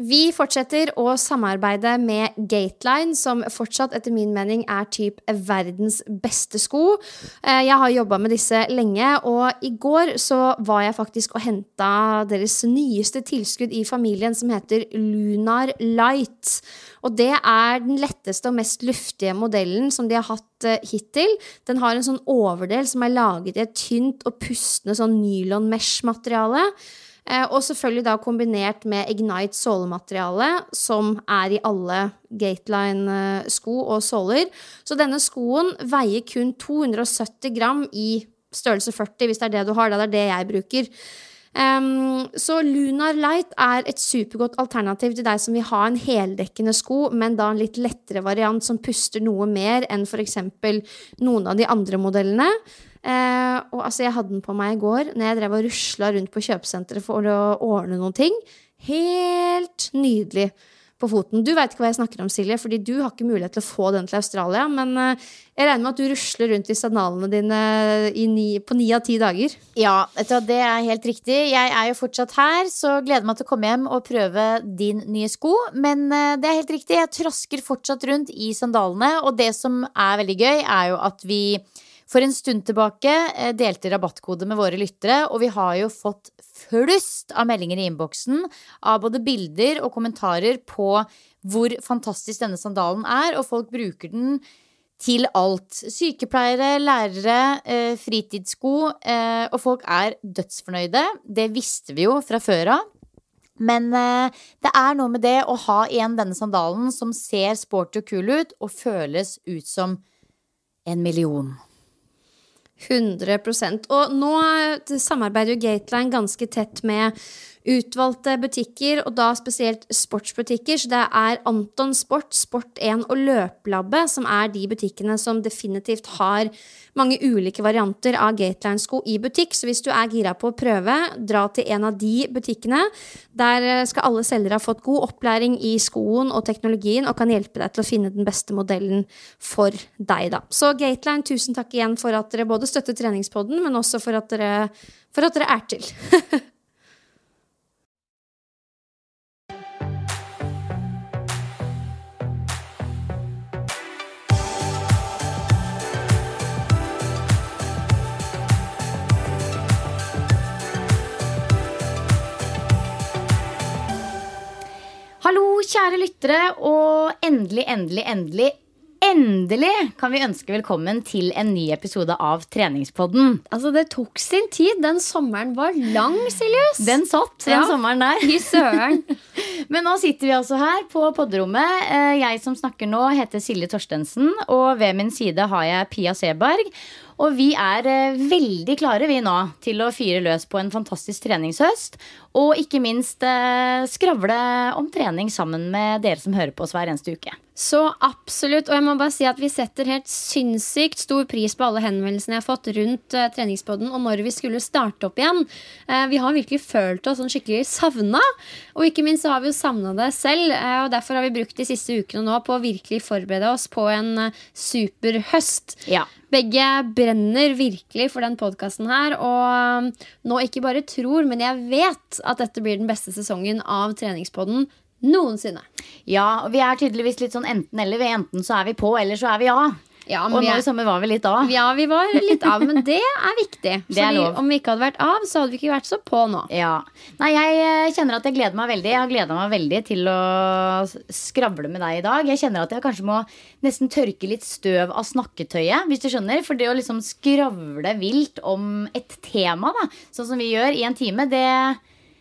Vi fortsetter å samarbeide med Gateline, som fortsatt etter min mening er typ verdens beste sko. Eh, Jeg har jobba med disse lenge, og i går så var jeg faktisk og henta deres nyeste tilskudd i familien, som heter Lunar Light. Og det er den letteste og mest luftige modellen som de har hatt eh, hittil. Den har en sånn overdel som er laget i et tynt og pustende sånn nylon mesh-materiale. Eh, og selvfølgelig da kombinert med Ignite sålemateriale, som er i alle Gateline-sko og såler. Så denne skoen veier kun 270 gram i størrelse 40, hvis det er det du har. Det er det jeg bruker. Um, så Lunar Light er et supergodt alternativ til deg som vil ha en heldekkende sko, men da en litt lettere variant som puster noe mer enn f.eks. noen av de andre modellene. Eh, og altså, jeg hadde den på meg i går når jeg drev og rusla rundt på kjøpesenteret for å ordne noen ting. Helt nydelig på foten. Du veit ikke hva jeg snakker om, Silje, fordi du har ikke mulighet til å få den til Australia. Men eh, jeg regner med at du rusler rundt i sandalene dine i ni, på ni av ti dager. Ja, det er helt riktig. Jeg er jo fortsatt her, så gleder meg til å komme hjem og prøve din nye sko. Men eh, det er helt riktig, jeg trasker fortsatt rundt i sandalene. Og det som er veldig gøy, er jo at vi for en stund tilbake eh, delte rabattkode med våre lyttere, og vi har jo fått flust av meldinger i innboksen av både bilder og kommentarer på hvor fantastisk denne sandalen er, og folk bruker den til alt. Sykepleiere, lærere, eh, fritidssko, eh, og folk er dødsfornøyde. Det visste vi jo fra før av. Men det er noe med det å ha igjen denne sandalen som ser sporty og kul ut, og føles ut som en million. 100% Og nå eh, samarbeider jo Gateline ganske tett med utvalgte butikker, og da spesielt sportsbutikker. Så det er Anton Sport, Sport1 og Løplabbet som er de butikkene som definitivt har mange ulike varianter av Gateline-sko i butikk. Så hvis du er gira på å prøve, dra til en av de butikkene. Der eh, skal alle selgere ha fått god opplæring i skoen og teknologien og kan hjelpe deg til å finne den beste modellen for deg, da. Så Gateline, tusen takk igjen for at dere både støtter treningspodden, men også for at dere, for at dere er til. kjære lyttere, og endelig, endelig, endelig Endelig kan vi ønske velkommen til en ny episode av Treningspodden. Altså, det tok sin tid. Den sommeren var lang, Siljus. Den satt, den Ja. sommeren der. Fy søren. Men nå sitter vi altså her på podderommet. Eh, Jeg som snakker nå, heter Silje Torstensen, og ved min side har jeg Pia Seberg. Og vi er eh, veldig klare vi nå til å fyre løs på en fantastisk treningshøst. Og ikke minst eh, skravle om trening sammen med dere som hører på oss hver eneste uke. Så absolutt. Og jeg må bare si at vi setter helt sinnssykt stor pris på alle henvendelsene jeg har fått rundt uh, treningspodden og når vi skulle starte opp igjen. Eh, vi har virkelig følt oss sånn skikkelig savna. Og ikke minst så har vi jo savna det selv. eh, og derfor har vi brukt de siste ukene nå på å virkelig forberede oss på en uh, super høst. Ja. Begge brenner virkelig for den podkasten her. Og nå ikke bare tror, men jeg vet at dette blir den beste sesongen av treningspodden noensinne. Ja, og vi er tydeligvis litt sånn enten-eller. Enten så er vi på, eller så er vi av. Ja, men Og nå i sommer var vi litt av. Ja, vi var litt av, men det er viktig. Det er Fordi lov. om vi ikke hadde vært av, så hadde vi ikke vært så på nå. Ja. Nei, jeg eh, kjenner at jeg gleder meg veldig. Jeg har gleda meg veldig til å skravle med deg i dag. Jeg kjenner at jeg kanskje må nesten tørke litt støv av snakketøyet, hvis du skjønner. For det å liksom skravle vilt om et tema, da, sånn som vi gjør i en time, det,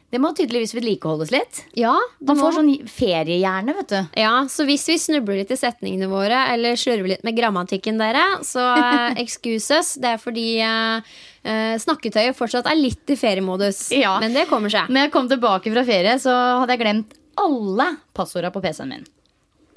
det må tydeligvis vedlikeholdes litt. Ja, Man må- får sånn feriehjerne, vet du. Ja, så hvis vi snubler litt i setningene våre, eller slurver litt med grammatikken dere, så uh, excuses. Det er fordi uh, snakketøyet fortsatt er litt i feriemodus. Ja. Men det kommer seg. Når jeg kom tilbake fra ferie, så hadde jeg glemt alle passorda på PC-en min.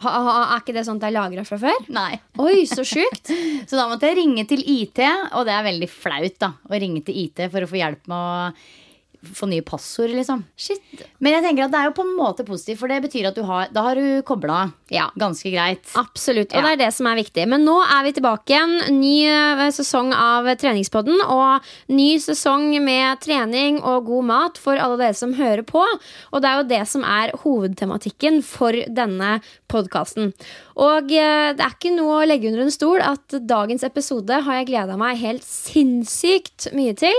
Ha, ha, er ikke det at det er lagra fra før? Nei. Oi, så sjukt. Så da måtte jeg ringe til IT, og det er veldig flaut da, å ringe til IT for å få hjelp med å få nye passord, liksom. Shit. Men jeg tenker at det er jo på en måte positivt, for det betyr at du har, da har du kobla Ja. ganske greit. Absolutt, og Ja. det er det som er viktig. Men nå er vi tilbake igjen. Ny eh, sesong av Treningspodden. Og ny sesong med trening og god mat for alle dere som hører på. Og det er jo det som er hovedtematikken for denne podkasten. Og eh, det er ikke noe å legge under en stol at dagens episode har jeg gleda meg helt sinnssykt mye til.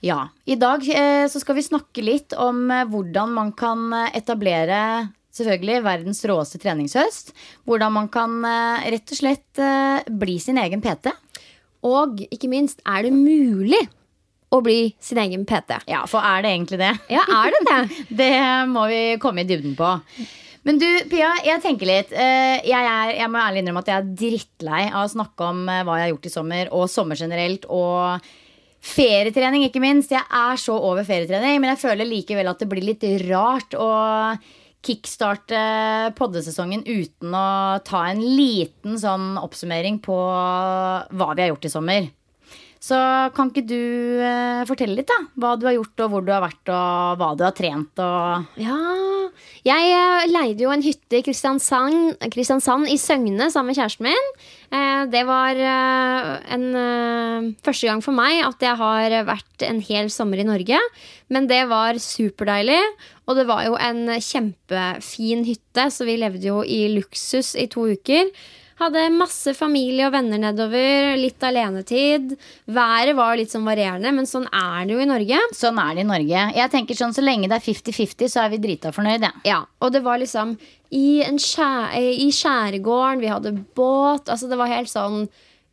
Ja. I dag eh, så skal vi snakke litt om eh, hvordan man kan eh, etablere selvfølgelig verdens råeste treningshøst. Hvordan man kan eh, rett og slett bli sin egen PT. Og ikke minst, er det mulig å bli sin egen PT? Ja, for er det egentlig det? Ja, er det det? Det må vi komme i dybden på. Men du, Pia, jeg tenker litt. Jeg, er, jeg må ærlig innrømme at jeg er drittlei av å snakke om hva jeg har gjort i sommer, og sommer generelt. Og ferietrening, ikke minst. Jeg er så over ferietrening, men jeg føler likevel at det blir litt rart å kickstarte poddesesongen uten å ta en liten sånn oppsummering på hva vi har gjort i sommer. Så kan ikke du eh, fortelle litt, da? Hva du har gjort, og hvor du har vært, og hva du har trent, og Ja Jeg eh, leide jo en hytte i Kristiansand, Kristiansand i Søgne sammen med kjæresten min. Eh, det var eh, en første gang for meg at jeg har vært en hel sommer i Norge. Men det var superdeilig. Og det var jo en kjempefin hytte, så vi levde jo i luksus i to uker. Hadde masse familie og venner nedover, litt alenetid. Været var litt sånn varierende, men sånn er det jo i Norge. Sånn er det i Norge. Jeg tenker sånn, Så lenge det er 50-50, så er vi drita fornøyd. Ja. Ja, og det var liksom i, en skjær, i skjærgården, vi hadde båt. Altså det var helt sånn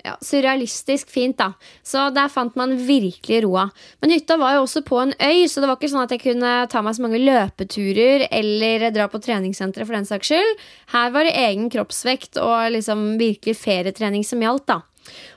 ja, surrealistisk fint, da. Så der fant man virkelig roa. Men hytta var jo også på en øy, så det var ikke sånn at jeg kunne ta meg så mange løpeturer eller dra på treningssenteret for den saks skyld. Her var det egen kroppsvekt og liksom virkelig ferietrening som gjaldt, da.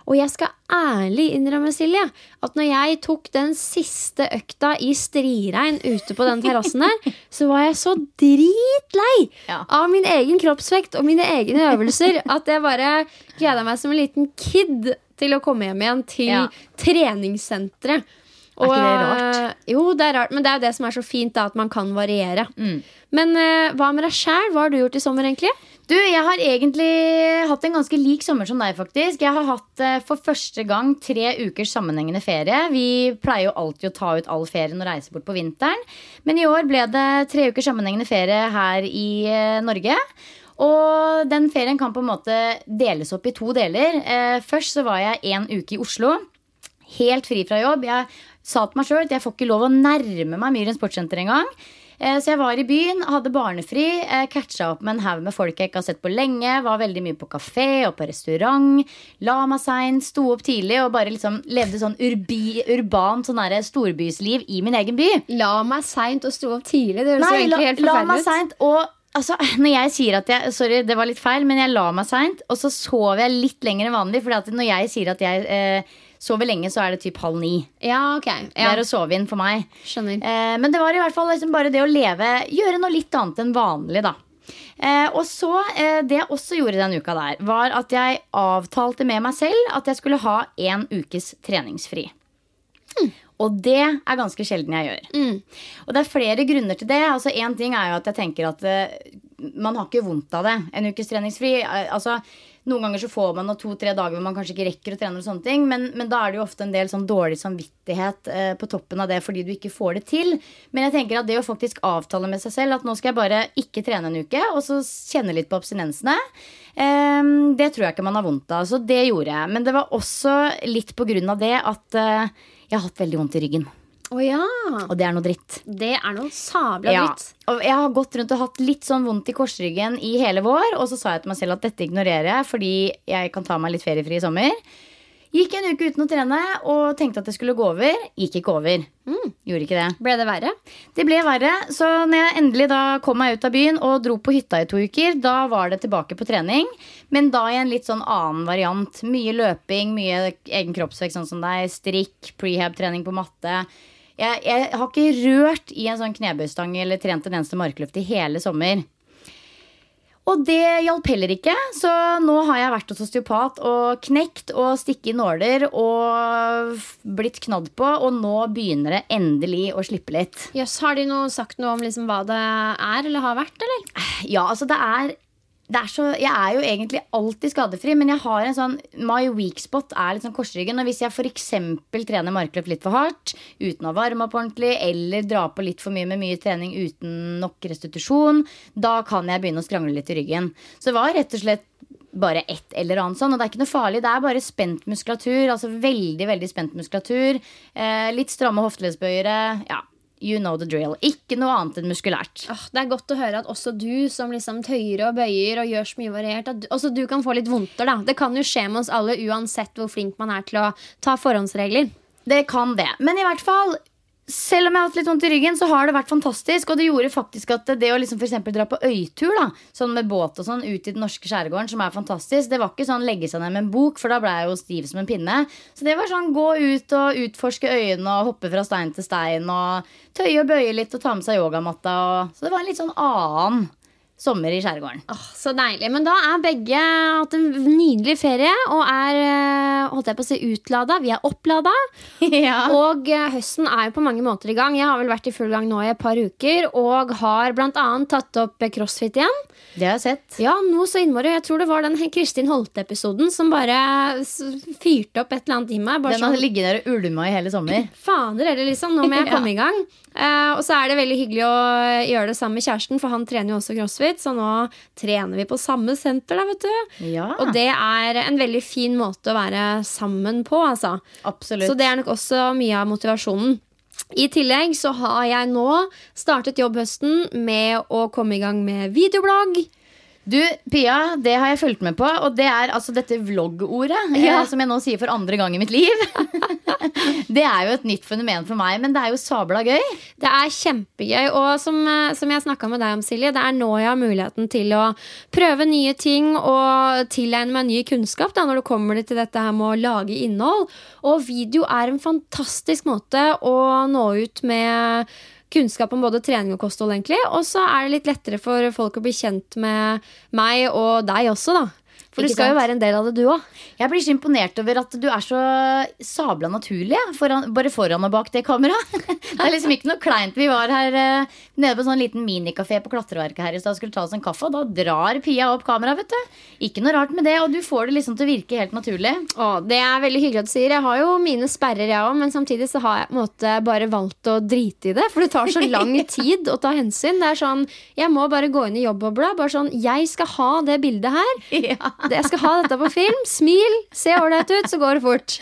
Og jeg skal ærlig innrømme, Silje, at når jeg tok den siste økta i striregn ute på den terrassen der, så var jeg så dritlei Ja. av min egen kroppsvekt og mine egne øvelser at jeg bare gleda meg som en liten kid til å komme hjem igjen til Ja. treningssenteret. Er ikke det rart? eh, Jo, det er rart, men det er jo det som er så fint, da, at man kan variere. Mm. Men uh, hva med deg sjæl? Hva har du gjort i sommer, egentlig? Du, jeg har egentlig hatt en ganske lik sommer som deg, faktisk. Jeg har hatt uh, for første gang tre ukers sammenhengende ferie. Vi pleier jo alltid å ta ut all ferien og reise bort på vinteren. Men i år ble det tre ukers sammenhengende ferie her i uh, Norge. Og den ferien kan på en måte deles opp i to deler. Først så var jeg en uke i Oslo. Helt fri fra jobb. Jeg sa til meg sjøl at jeg får ikke lov å nærme meg Myren sportssenter engang. Eh, Så jeg var i byen, hadde barnefri, eh, catcha opp med en haug med folk jeg ikke har sett på lenge. Var veldig mye på kafé og på restaurant. La meg seint, sto opp tidlig og bare liksom levde sånn urbi, urbant sånn storbysliv i min egen by. La meg seint og sto opp tidlig. Det høres Nei, la, egentlig la meg forferdelig ut. seint. Og altså, når jeg sier at jeg Sorry, det var litt feil, men jeg la meg seint. Og så sov jeg litt lenger enn vanlig. For når jeg sier at jeg eh, sover lenge, så er det typ halv ni. Ja, ok. Det er å sove inn for meg. skjønner. Eh, men det var i hvert fall liksom bare det å leve Gjøre noe litt annet enn vanlig, da. Eh, og så, eh, Det jeg også gjorde den uka der, var at jeg avtalte med meg selv at jeg skulle ha en ukes treningsfri. Og det er ganske sjelden jeg gjør. Og det er flere grunner til det. Altså Én ting er jo at jeg tenker at eh, man har ikke vondt av det. En ukes treningsfri. eh, Altså, noen ganger så får man to-tre dager hvor man kanskje ikke rekker å trene, og sånne ting, men, men da er det jo ofte en del sånn dårlig samvittighet eh, på toppen av det fordi du ikke får det til. Men jeg tenker at det å faktisk avtale med seg selv at nå skal jeg bare ikke trene en uke, og så kjenne litt på abstinensene, eh, det tror jeg ikke man har vondt av. Så det gjorde jeg. Men det var også litt på grunn av det at eh, jeg har hatt veldig vondt i ryggen. Å ja. Og det er noe dritt. Det er noe sabla Ja, dritt. og jeg har gått rundt og hatt litt sånn vondt i korsryggen i hele vår. Og så sa jeg til meg selv at dette ignorerer jeg fordi jeg kan ta meg litt feriefri i sommer. Gikk en uke uten å trene og tenkte at det skulle gå over. Gikk ikke over. Gjorde ikke det. Ble det verre? Det ble verre, så når jeg endelig da kom meg ut av byen og dro på hytta i to uker, da var det tilbake på trening. Men da i en litt sånn annen variant. Mye løping, mye egen kroppsvekt, sånn som deg. Strikk, prehab-trening på matte. Jeg, jeg har ikke rørt i en sånn knebøystang eller trent en eneste markløft i hele sommer. Og det hjalp heller ikke, så nå har jeg vært hos osteopat og knekt og stikket i nåler og blitt knadd på, og nå begynner det endelig å slippe litt. Yes, Har de noe, sagt noe om liksom hva det er eller har vært, eller? Ja, altså det er, er så, Jeg er jo egentlig alltid skadefri, men jeg har en sånn My weak spot er litt sånn korsryggen. Og hvis jeg f.eks. trener markløp litt for hardt uten å varme opp ordentlig, eller dra på litt for mye med mye trening uten nok restitusjon, da kan jeg begynne å skrangle litt i ryggen. Så det var rett og slett bare ett eller annet sånn. Og det er ikke noe farlig. Det er bare spent muskulatur. Altså veldig, veldig spent muskulatur. Eh, litt stramme hofteleddsbøyere. Ja, you know the drill. Ikke noe annet enn muskulært. Oh, det er godt å høre at også du som liksom tøyer og bøyer og gjør så mye variert, at du, også du kan få litt vondter. da. Det kan jo skje med oss alle uansett hvor flink man er til å ta forhåndsregler. Det kan det. Men i hvert fall, selv om jeg har hatt litt vondt i ryggen, så har det vært fantastisk. Og det gjorde faktisk at det å liksom for dra på øytur, da, sånn med båt og sånn, ut i den norske skjærgården, som er fantastisk, det var ikke sånn legge seg ned med en bok, for da ble jeg jo stiv som en pinne. Så det var sånn gå ut og utforske øyene og hoppe fra stein til stein og tøye og bøye litt og ta med seg yogamatta. Og... Så det var en litt sånn annen sommer i skjærgården. Oh, så deilig. Men da er begge hatt en nydelig ferie og er eh, holdt jeg på å si, utlada. Vi er opplada. ja. Og eh, høsten er jo på mange måter i gang. Jeg har vel vært i full gang nå i et par uker og har bl.a. tatt opp eh, crossfit igjen. Det har jeg sett. Ja, noe så innmari. Jeg tror det var den Kristin Holte-episoden som bare fyrte opp et eller annet i meg. Den har sånn, ligget der og ulma i hele sommer. Fader heller, liksom. Nå må jeg Ja. komme i gang. Uh, og så er det veldig hyggelig å gjøre det sammen med kjæresten, for han trener jo også crossfit. Så nå trener vi på samme senter, da, vet du. Ja, Og det er en veldig fin måte å være sammen på, altså. absolutt. Så det er nok også mye av motivasjonen. I tillegg så har jeg nå startet jobbhøsten med å komme i gang med videoblogg. Du, Pia, det har jeg fulgt med på, og det er altså dette vlogg-ordet, Ja. eh, som jeg nå sier for andre gang i mitt liv. det er jo et nytt fenomen for meg, men det er jo sabla gøy. Det er kjempegøy. Og som, eh, som jeg snakka med deg om, Silje, det er nå jeg har muligheten til å prøve nye ting og tilegne meg ny kunnskap da, når det kommer til dette her med å lage innhold. Og video er en fantastisk måte å nå ut med kunnskap om både trening og kosthold, egentlig. Og så er det litt lettere for folk å bli kjent med meg og deg også, da. For Ikke du skal jo være en del av det, du òg. Jeg blir så imponert over at du er så sabla naturlig, foran, bare foran og bak det kameraet. det er liksom ikke noe kleint. Vi var her eh, nede på en sånn liten minikafé på Klatreverket her i stad og skulle ta oss en kaffe, og da drar Pia opp kameraet, vet du. Ikke noe rart med det, og du får det liksom til å virke helt naturlig. Å, det er veldig hyggelig at du sier. Jeg har jo mine sperrer, jeg òg, men samtidig så har jeg på en måte bare valgt å drite i det. For det tar så lang tid å ta hensyn. Det er sånn, Jeg må bare gå inn i jobbobla. Bare sånn, Jeg skal ha det bildet her. Ja. Jeg skal ha dette på film. Smil, se ålreit ut, så går det fort.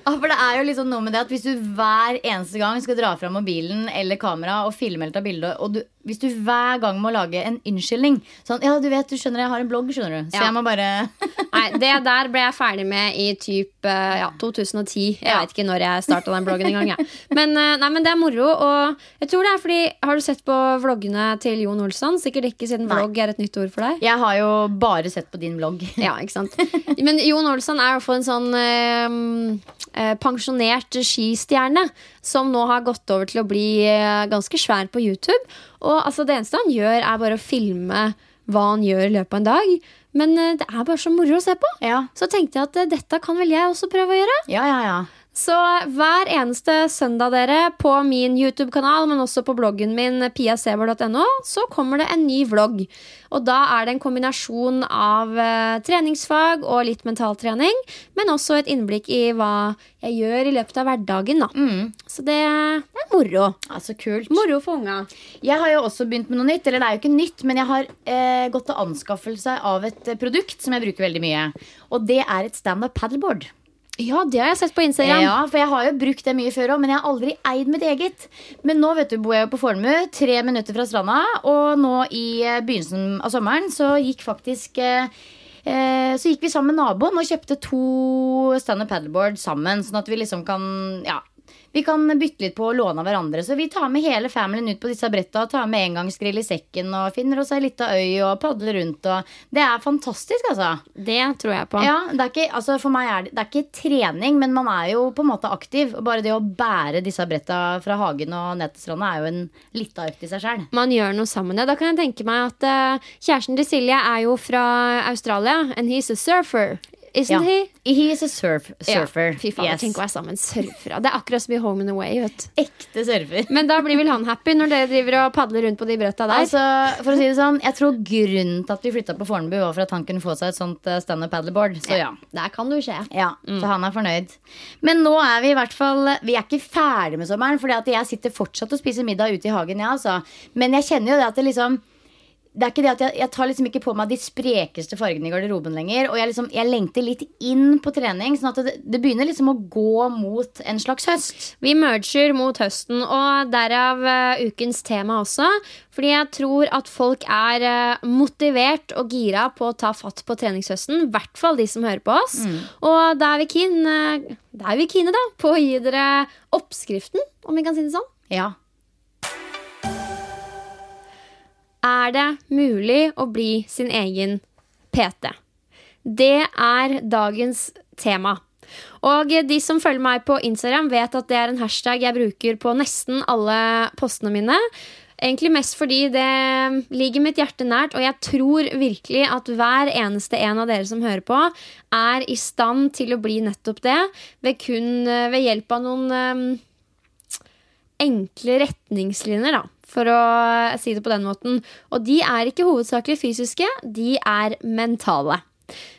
Ja, for det er jo liksom noe med det at Hvis du hver eneste gang skal dra fram mobilen eller kamera og filme ta bilde, og du, hvis du hver gang må lage en unnskyldning Sånn, ja, du vet, du skjønner, jeg har en blogg, skjønner du. Så Ja. jeg må bare Nei, Det der ble jeg ferdig med i typ eh, ja, 2010. Jeg Ja. vet ikke når jeg starta den bloggen engang. jeg. Men, eh, nei, men det er moro. Og jeg tror det er fordi Har du sett på vloggene til Jon Olsson? Sikkert ikke siden Nei. vlogg er et nytt ord for deg. Jeg har jo bare sett på din vlogg. Ja, ikke sant? Men Jon Olsson er jo hvert en sånn øh, pensjonert skistjerne som nå har gått over til å bli eh, ganske svær på YouTube. Og altså, det eneste han gjør, er bare å filme hva han gjør i løpet av en dag. Men eh, det er bare så moro å se på. Ja, Så tenkte jeg at eh, dette kan vel jeg også prøve å gjøre. ja, ja, ja. Så hver eneste søndag dere på min YouTube-kanal, men også på bloggen min piasever.no, så kommer det en ny vlogg. Og da er det en kombinasjon av eh, treningsfag og litt mentaltrening, men også et innblikk i hva jeg gjør i løpet av hverdagen. Da. Så det, det er moro. Altså, kult. Moro for unga. Jeg har jo også begynt med noe nytt. Eller det er jo ikke nytt, men jeg har eh, gått til anskaffelse av et produkt som jeg bruker veldig mye. Og det er et standup paddleboard. Ja, det har jeg sett på Instagram. Ja, for jeg har jo brukt det mye før òg, men jeg har aldri eid mitt eget. Men nå vet du, bor jeg jo på Fornebu, tre minutter fra stranda. Og nå i eh, begynnelsen av sommeren så gikk faktisk eh, eh, så gikk vi sammen med naboen og kjøpte to stand-up paddleboard sammen. Sånn at vi liksom kan ja, vi kan bytte litt på å låne av hverandre. Så vi tar med hele familien ut på disse bretta. Tar med engangsgrill i sekken og finner oss ei lita øy og padler rundt. Og det er fantastisk, altså. Det tror jeg på. Ja, det er ikke, altså for meg er det, det er ikke trening, men man er jo på en måte aktiv. Og bare det å bære disse bretta fra hagen og ned til stranda er jo en lita økt i seg sjøl. Man gjør noe sammen. Ja. Da kan jeg tenke meg at uh, kjæresten til Silje er jo fra Australia, and he's a surfer. Isn't Ja. he? He is a surf, surfer. Ja, fy faen, Yes. tenk å være sammen surfere. Det er akkurat som i Home and Away. Vet. Ekte surfer. Men da blir vel han happy når dere driver og padler rundt på de brøtta der. Altså, for å si det sånn, Jeg tror grunnen til at vi flytta på Fornebu, var for at han kunne få seg et sånt standup stand-up paddleboard. Så ja. Der kan du skje. Ja, Så han er fornøyd. Men nå er vi i hvert fall Vi er ikke ferdig med sommeren, for jeg sitter fortsatt og spiser middag ute i hagen. Ja, altså. Men jeg kjenner jo det at det liksom det er ikke det at jeg, jeg tar liksom ikke på meg de sprekeste fargene i garderoben lenger. Og jeg, liksom, jeg lengter litt inn på trening, sånn at det, det begynner liksom å gå mot en slags høst. Vi merger mot høsten, og derav uh, ukens tema også. Fordi jeg tror at folk er uh, motivert og gira på å ta fatt på treningshøsten. I hvert fall de som hører på oss. Og da er vi keen, uh, da er vi keene da, på å gi dere oppskriften, om vi kan si det sånn. Ja. Er det mulig å bli sin egen PT? Det er dagens tema. Og de som følger meg på Instagram, vet at det er en hashtag jeg bruker på nesten alle postene mine. Egentlig mest fordi det ligger mitt hjerte nært, og jeg tror virkelig at hver eneste en av dere som hører på, er i stand til å bli nettopp det ved kun ved hjelp av noen um, enkle retningslinjer, da, for å si det på den måten. Og de er ikke hovedsakelig fysiske, de er mentale.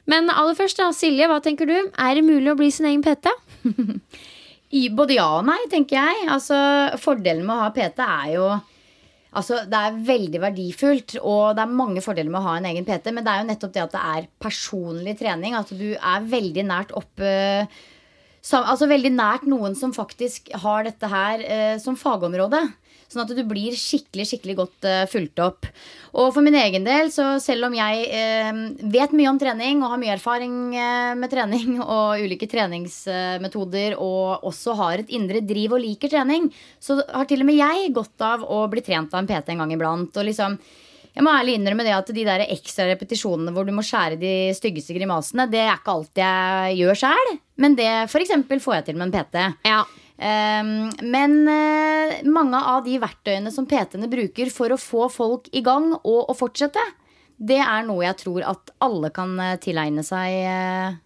Men aller først, da, Silje, hva tenker du? Er det mulig å bli sin egen PT? Både ja og nei, tenker jeg. Altså, Fordelen med å ha PT er jo Altså, Det er veldig verdifullt, og det er mange fordeler med å ha en egen PT. Men det er jo nettopp det at det er personlig trening. At du er veldig nært oppe Altså veldig nært noen som faktisk har dette her eh, som fagområde. Sånn at du blir skikkelig skikkelig godt uh, fulgt opp. Og for min egen del, så selv om jeg uh, vet mye om trening og har mye erfaring uh, med trening og ulike treningsmetoder og også har et indre driv og liker trening, så har til og med jeg godt av å bli trent av en PT en gang iblant. Og liksom jeg må ærlig innrømme det at de der ekstra repetisjonene hvor du må skjære de styggeste grimasene, det er ikke alt jeg gjør sjøl. Men det eksempel får jeg til med en PT. Ja. Um, men eh, mange av de verktøyene som PT-ene bruker for å få folk i gang og å fortsette, det er noe jeg tror at alle kan eh, tilegne seg eh,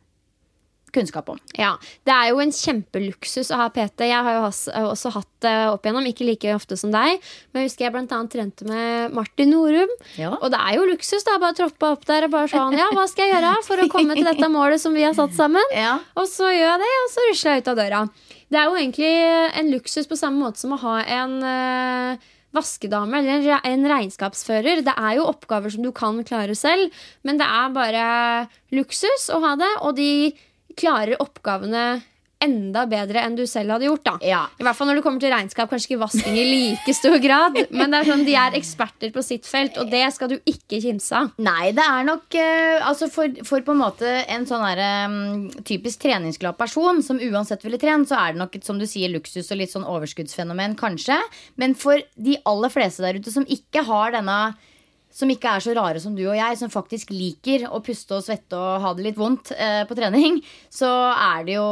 kunnskap om. Ja, Det er jo en kjempeluksus å ha PT. Jeg har jo også hatt det opp igjennom, ikke like ofte som deg. Men jeg husker jeg blant annet trente med Martin Norum. Ja. Og det er jo luksus, da. Bare troppe opp der og bare sånn Ja, hva skal jeg gjøre for å komme til dette målet som vi har satt sammen? Ja. Og så gjør jeg det, og så rusler jeg ut av døra. Det er jo egentlig en luksus på samme måte som å ha en eh, vaskedame eller en, en regnskapsfører. Det er jo oppgaver som du kan klare selv, men det er bare luksus å ha det, og de klarer oppgavene enda bedre enn du selv hadde gjort. da Ja. I hvert fall når det kommer til regnskap, kanskje ikke vasking i like stor grad, men det er sånn, de er eksperter på sitt felt, og det skal du ikke kimse av. Nei, det er nok uh, altså for, for på en måte en sånn her, um, typisk treningsglad person som uansett ville trent, så er det nok et, som du sier, luksus og litt sånn overskuddsfenomen, kanskje. Men for de aller fleste der ute som ikke har denne som ikke er så rare som du og jeg, som faktisk liker å puste og svette og ha det litt vondt eh, på trening, så er det jo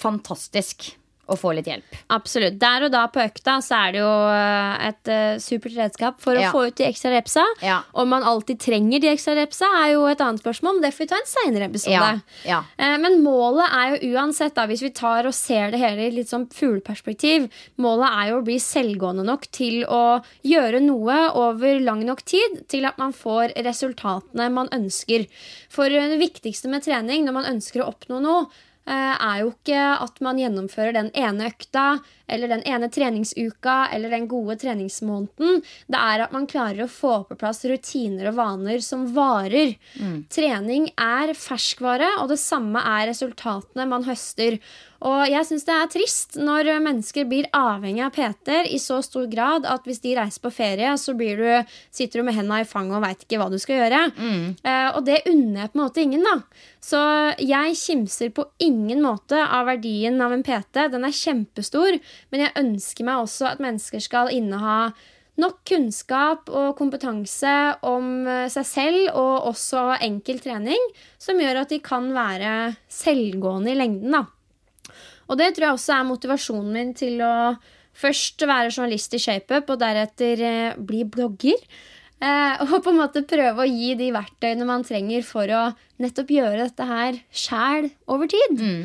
fantastisk. Å få litt hjelp. Absolutt. Der og da på økta så er det jo eh, et uh, supert redskap for å Ja. få ut de ekstra repsa. Ja. Om man alltid trenger de ekstra repsa, er jo et annet spørsmål. Det får vi ta en seinere episode. Ja, ja. Eh, Men målet er jo uansett, da, hvis vi tar og ser det hele i litt sånn fugleperspektiv, målet er jo å bli selvgående nok til å gjøre noe over lang nok tid til at man får resultatene man ønsker. For det viktigste med trening når man ønsker å oppnå noe, er jo ikke at man gjennomfører den ene økta eller den ene treningsuka eller den gode treningsmåneden. Det er at man klarer å få på plass rutiner og vaner som varer. Trening er ferskvare, og det samme er resultatene man høster. Og jeg syns det er trist når mennesker blir avhengig av PT-er i så stor grad at hvis de reiser på ferie, så blir du, sitter du med henda i fanget og veit ikke hva du skal gjøre. Eh, og det unner jeg på en måte ingen, da. Så jeg kimser på ingen måte av verdien av en PT. Den er kjempestor, men jeg ønsker meg også at mennesker skal inneha nok kunnskap og kompetanse om eh, seg selv og også enkel trening, som gjør at de kan være selvgående i lengden. da. Og det tror jeg også er motivasjonen min til å først være journalist i ShapeUp, og deretter eh, bli blogger. Eh, og på en måte prøve å gi de verktøyene man trenger for å nettopp gjøre dette her sjæl over tid. Mm.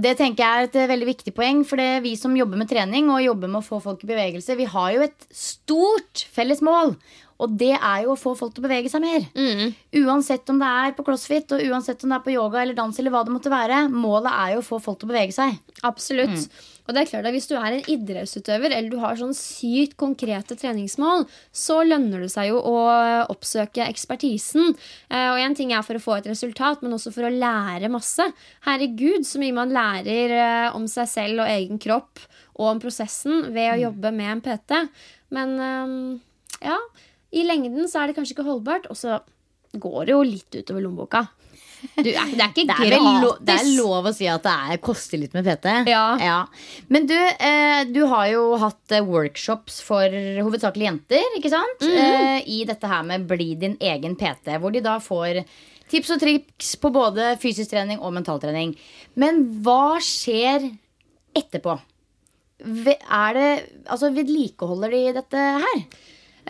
Det tenker jeg er et eh, veldig viktig poeng. For det er vi som jobber med trening og jobber med å få folk i bevegelse, vi har jo et stort felles mål. Og det er jo å få folk til å bevege seg mer. Uansett om det er på crossfit, og uansett om det er på yoga eller dans, eller hva det måtte være. Målet er jo å få folk til å bevege seg. Absolutt. Og det er klart at Hvis du er en idrettsutøver eller du har sånn sykt konkrete treningsmål, så lønner det seg jo å oppsøke ekspertisen. Eh, Og En ting er for å få et resultat, men også for å lære masse. Herregud, så mye man lærer eh, om seg selv og egen kropp og om prosessen ved å jobbe med en PT. Men eh, ja, i lengden så er det kanskje ikke holdbart, og så går det jo litt utover lommeboka. Du, det er ikke Det er, vel lo, det er lov å si at det er, koster litt med PT. Ja. Men du, eh, du har jo hatt eh, workshops for hovedsakelig jenter, ikke sant? Mhm. eh, I dette her med Bli din egen PT, hvor de da får tips og triks på både fysisk trening og mentaltrening. Men hva skjer etterpå? Er det, altså Vedlikeholder de dette her?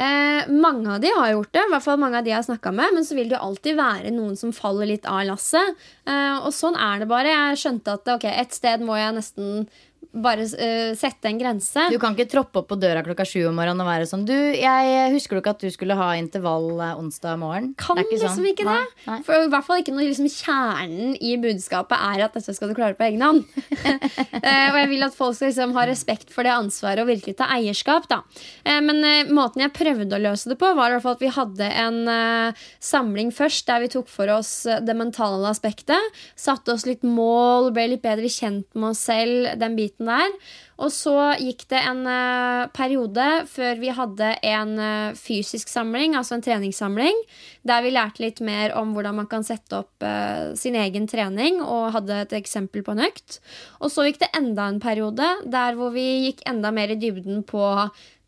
Eh, mange av de har gjort det, i hvert fall mange av de jeg har snakka med. Men så vil det jo alltid være noen som faller litt av lasset. Eh, og sånn er det bare. Jeg skjønte at ok, et sted må jeg nesten bare uh, sette en grense. Du kan ikke troppe opp på døra klokka sju om morgenen og være sånn Du, jeg husker du ikke at du skulle ha intervall eh, onsdag morgen? kan Det ikke liksom sånn. ikke det. Nei, nei. For i hvert fall ikke når liksom kjernen i budskapet er at dette skal du klare på egen hånd. uh, og jeg vil at folk skal liksom ha respekt for det ansvaret og virkelig ta eierskap. Da. Uh, men eh, måten jeg prøvde å løse det på, var i hvert fall at vi hadde en eh, samling først der vi tok for oss eh, det mentale aspektet. Satte oss litt mål, ble litt bedre kjent med oss selv, den biten der. Og så gikk det en eh, periode før vi hadde en eh, fysisk samling, altså en treningssamling, der vi lærte litt mer om hvordan man kan sette opp eh, sin egen trening, og hadde et eksempel på en økt. Og så gikk det enda en periode der hvor vi gikk enda mer i dybden på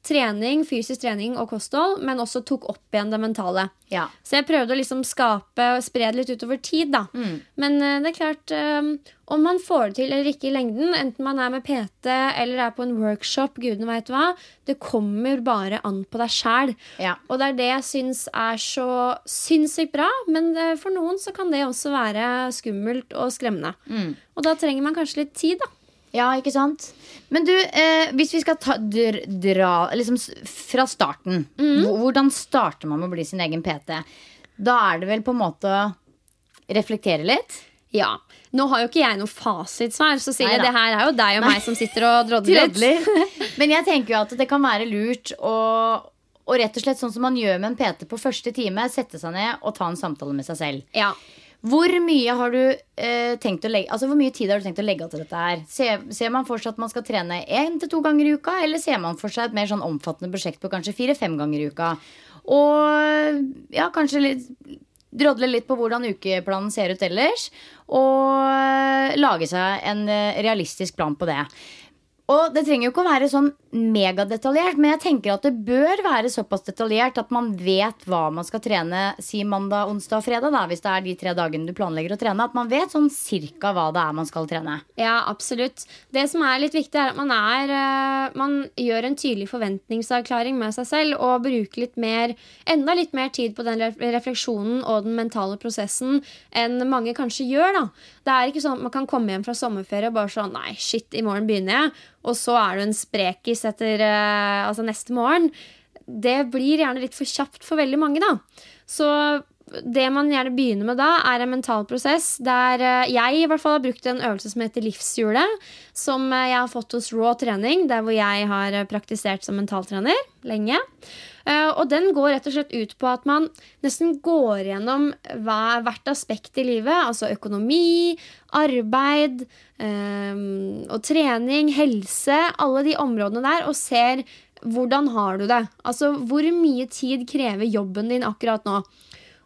trening, fysisk trening og kosthold, men også tok opp igjen det mentale. Ja. Så jeg prøvde å liksom skape og spre det litt utover tid, da. Men eh, det er klart, eh, om man får det til eller ikke i lengden, enten man er med PT eller er på en workshop, gudene veit hva, det kommer bare an på deg sjæl. Ja. Og det er det jeg syns er så sinnssykt bra, men eh, for noen så kan det også være skummelt og skremmende. Og da trenger man kanskje litt tid, da. Ja, ikke sant? Men du, eh, hvis vi skal ta, dr, dra liksom fra starten mm. Hvordan starter man med å bli sin egen PT? Da er det vel på en måte å reflektere litt? Ja. Nå har jo ikke jeg noe fasitsvar, så Silje, Neida. det her er jo deg og meg som sitter og drodler. Men jeg tenker jo at det kan være lurt å, å rett og slett sånn som man gjør med en PT på første time, sette seg ned og ta en samtale med seg selv. Ja. Hvor mye har du eh, tenkt å legge Altså hvor mye tid har du tenkt å legge av til dette her? Ser, ser man for seg at man skal trene én til to ganger i uka, eller ser man for seg et mer sånn omfattende prosjekt på kanskje fire-fem ganger i uka? Og ja, kanskje litt Drodle litt på hvordan ukeplanen ser ut ellers, og eh, lage seg en eh, realistisk plan på det. Og det trenger jo ikke å være sånn megadetaljert, men jeg tenker at det bør være såpass detaljert at man vet hva man skal trene si mandag, onsdag og fredag, da, hvis det er de tre dagene du planlegger å trene. At man vet sånn cirka hva det er man skal trene. Ja, absolutt. Det som er litt viktig, er at man, er, eh, man gjør en tydelig forventningsavklaring med seg selv og bruker litt mer, enda litt mer tid på den refleksjonen og den mentale prosessen enn mange kanskje gjør. da. Det er ikke sånn at man kan komme hjem fra sommerferie og bare sånn Nei, shit, i morgen begynner jeg. Og så er du en sprekis etter uh, altså neste morgen. Det blir gjerne litt for kjapt for veldig mange, da. Så det man gjerne begynner med da, er en mental prosess der eh, jeg i hvert fall har brukt en øvelse som heter livshjulet, som eh, jeg har fått hos Raw trening, der hvor jeg har praktisert som mentaltrener lenge. Eh, Og den går rett og slett ut på at man nesten går gjennom hvert aspekt i livet. Altså økonomi, arbeid eh, og trening, helse. Alle de områdene der. Og ser hvordan har du det. Altså hvor mye tid krever jobben din akkurat nå.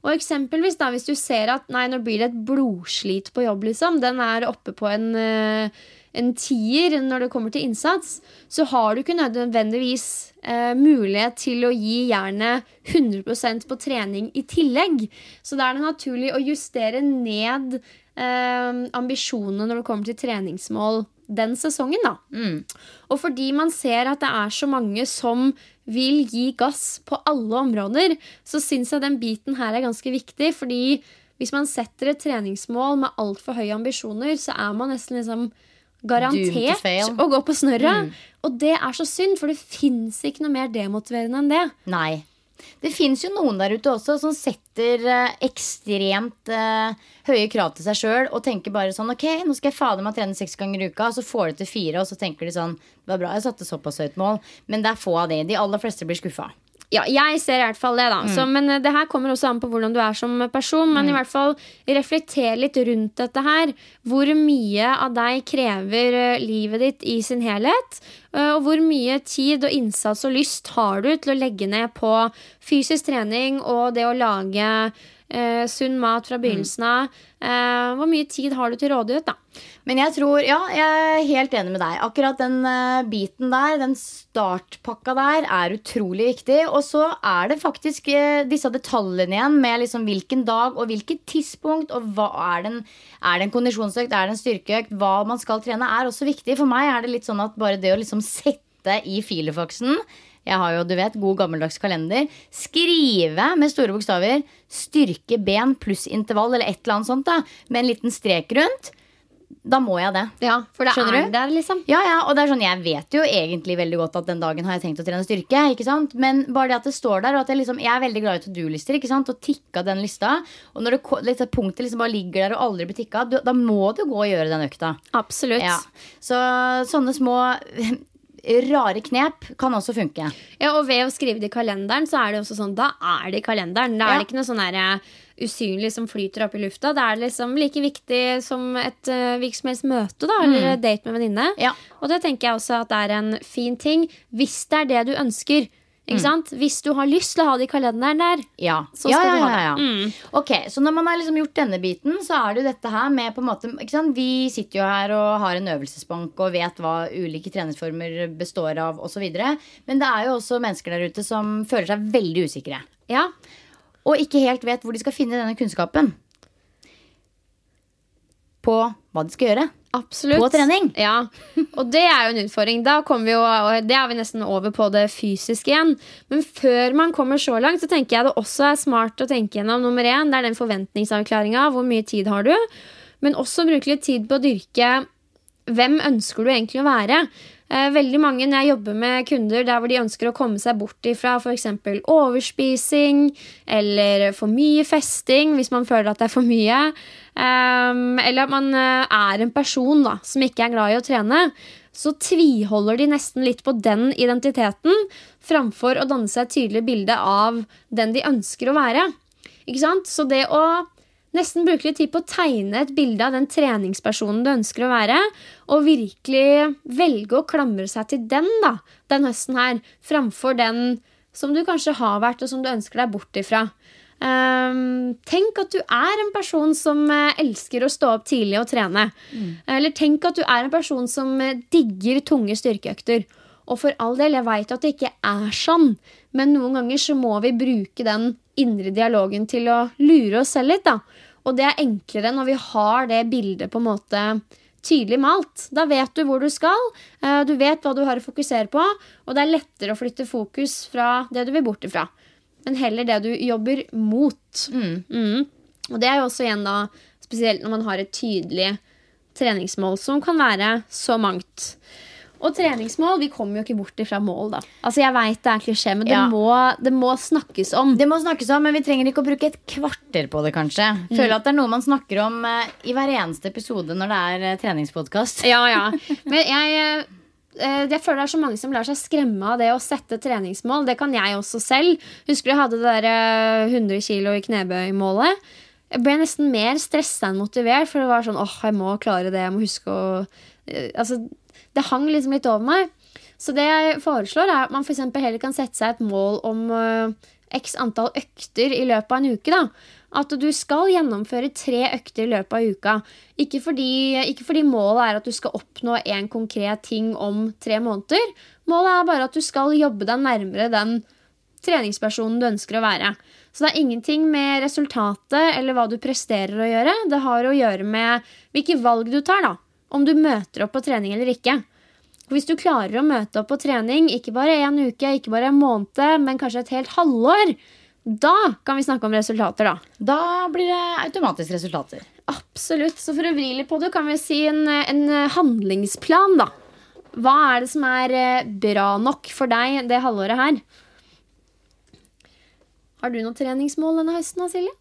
Og eksempelvis da, Hvis du ser at nei, nå blir det et blodslit på jobb, liksom, den er oppe på en, eh, en tier når det kommer til innsats, så har du ikke nødvendigvis eh, mulighet til å gi jernet 100% på trening i tillegg. Så da er det naturlig å justere ned eh, ambisjonene når det kommer til treningsmål den sesongen. da. Og fordi man ser at det er så mange som vil gi gass på alle områder, så syns jeg den biten her er ganske viktig. Fordi hvis man setter et treningsmål med altfor høye ambisjoner, så er man nesten liksom garantert å gå på snørret. Og det er så synd, for det fins ikke noe mer demotiverende enn det. Nei. Det fins jo noen der ute også som setter eh, ekstremt eh, høye krav til seg sjøl og tenker bare sånn Ok, nå skal jeg fader meg trene seks ganger i uka, og så får de til fire, og så tenker de sånn Det var bra jeg satte såpass høyt mål, men det er få av de. De aller fleste blir skuffa. Ja, jeg ser i hvert fall det, da. Så, men eh, det her kommer også an på hvordan du er som person. Men i hvert fall reflekter litt rundt dette her. Hvor mye av deg krever eh, livet ditt i sin helhet? Eh, Og hvor mye tid og innsats og lyst har du til å legge ned på fysisk trening og det å lage eh, sunn mat fra begynnelsen av? Eh, hvor mye tid har du til rådighet, da? Men jeg tror, ja, jeg er helt enig med deg. Akkurat den eh, biten der, den startpakka der, er utrolig viktig. Og så er det faktisk eh, disse detaljene igjen med liksom hvilken dag og hvilket tidspunkt. Og hva er det en, er det en kondisjonsøkt, er det en styrkeøkt, hva man skal trene, er også viktig. For meg er det litt sånn at bare det å liksom sette i filefaksen jeg har jo, du vet, god gammeldags kalender. Skrive med store bokstaver. Styrke ben pluss intervall, eller et eller annet sånt, da. Med en liten strek rundt. Da må jeg det. Ja, For det Skjønner er du? der, liksom. Ja, ja, og det er sånn, Jeg vet jo egentlig veldig godt at den dagen har jeg tenkt å trene styrke. ikke sant? Men bare det at det står der, og at jeg, liksom, jeg er veldig glad i to do-lister. ikke sant? Og tikka den lista. Og når det, dette punktet liksom bare ligger der og aldri blir tikka, du- da må du gå og gjøre den økta. Absolutt. Ja. Så sånne små rare knep kan også funke. Ja, og ved å skrive det i kalenderen, så er det også sånn Da er det i kalenderen. Da er Ja. det ikke noe sånn der, eh, usynlig som flyter opp i lufta. Det er liksom like viktig som et uh, virksomhetsmøte, da, eller mm. date med venninne. Ja. Og det tenker jeg også at det er en fin ting, hvis det er det du ønsker. Ikke sant? Hvis du har lyst til å ha det i kalenderen der. Ja. Så ja, skal ja, du ha ja, ja. det. Mm. Ok, Så når man har liksom gjort denne biten, så er det jo dette her med på en måte ikke sant? Vi sitter jo her og har en øvelsesbank og vet hva ulike treningsformer består av osv. Men det er jo også mennesker der ute som føler seg veldig usikre. Ja. Og ikke helt vet hvor de skal finne denne kunnskapen. På hva de skal gjøre. Absolutt. På trening. Ja, og det er jo en utfordring. Da kommer vi jo, og det er vi nesten over på det fysiske igjen. Men før man kommer så langt, så tenker jeg det også er smart å tenke gjennom nummer én. Det er den forventningsavklaringa. Hvor mye tid har du? Men også bruke litt tid på å dyrke hvem ønsker du egentlig å være. Eh, veldig mange når jeg jobber med kunder der hvor de ønsker å komme seg bort ifra f.eks. overspising eller for mye festing, hvis man føler at det er for mye. ehm, eller at man eh, er en person da, som ikke er glad i å trene. Så tviholder de nesten litt på den identiteten framfor å danne seg et tydelig bilde av den de ønsker å være. Så det å nesten bruke litt tid på å tegne et bilde av den treningspersonen du ønsker å være, og virkelig velge å klamre seg til den da, den høsten her, framfor den som du kanskje har vært, og som du ønsker deg bort ifra. Um, tenk at du er en person som eh, elsker å stå opp tidlig og trene. Eller tenk at du er en person som eh, digger tunge styrkeøkter. Og for all del, jeg veit at det ikke er sånn, men noen ganger så må vi bruke den indre dialogen til å lure oss selv litt. da. Og det er enklere når vi har det bildet på en måte tydelig malt. Da vet du hvor du skal, eh, du vet hva du har å fokusere på, og det er lettere å flytte fokus fra det du vil bort ifra, men heller det du jobber mot. Mm. Og det er jo også igjen da, spesielt når man har et tydelig treningsmål, som kan være så mangt. Og treningsmål, vi kommer jo ikke bort ifra mål, da. Altså, Jeg vet det er klisjé, men det, Ja. må, det må snakkes om. Det må snakkes om, men vi trenger ikke å bruke et kvarter på det, kanskje. Føler at det er noe man snakker om uh, i hver eneste episode når det er uh, treningspodkast. Ja, ja. Men jeg, Uh, jeg føler det er så mange som lar seg skremme av det å sette treningsmål. Det kan jeg også selv. Husker jeg hadde det der eh, 100 kilo i knebøy-målet? Jeg ble nesten mer stressa enn motivert, for det var sånn åh, jeg må klare det. Jeg må huske å Altså, det hang liksom litt over meg. Så det jeg foreslår, er at man eksempel heller kan sette seg et mål om uh, x antall økter i løpet av en uke. da. At du skal gjennomføre tre økter i løpet av uka. Ikke fordi, ikke fordi målet er at du skal oppnå en konkret ting om tre måneder. Målet er bare at du skal jobbe deg nærmere den treningspersonen du ønsker å være. Så det er ingenting med resultatet eller hva du presterer å gjøre. Det har å gjøre med hvilke valg du tar, da. Om du møter opp på trening eller ikke. Hvis du klarer å møte opp på trening ikke bare en uke, ikke bare en måned, men kanskje et helt halvår, da kan vi snakke om resultater, da. Da blir det automatisk resultater. Absolutt. Så for å vri litt på det, kan vi si en, en handlingsplan, da. Hva er det som er eh, bra nok for deg det halvåret her? Har du noen treningsmål denne høsten, Silje?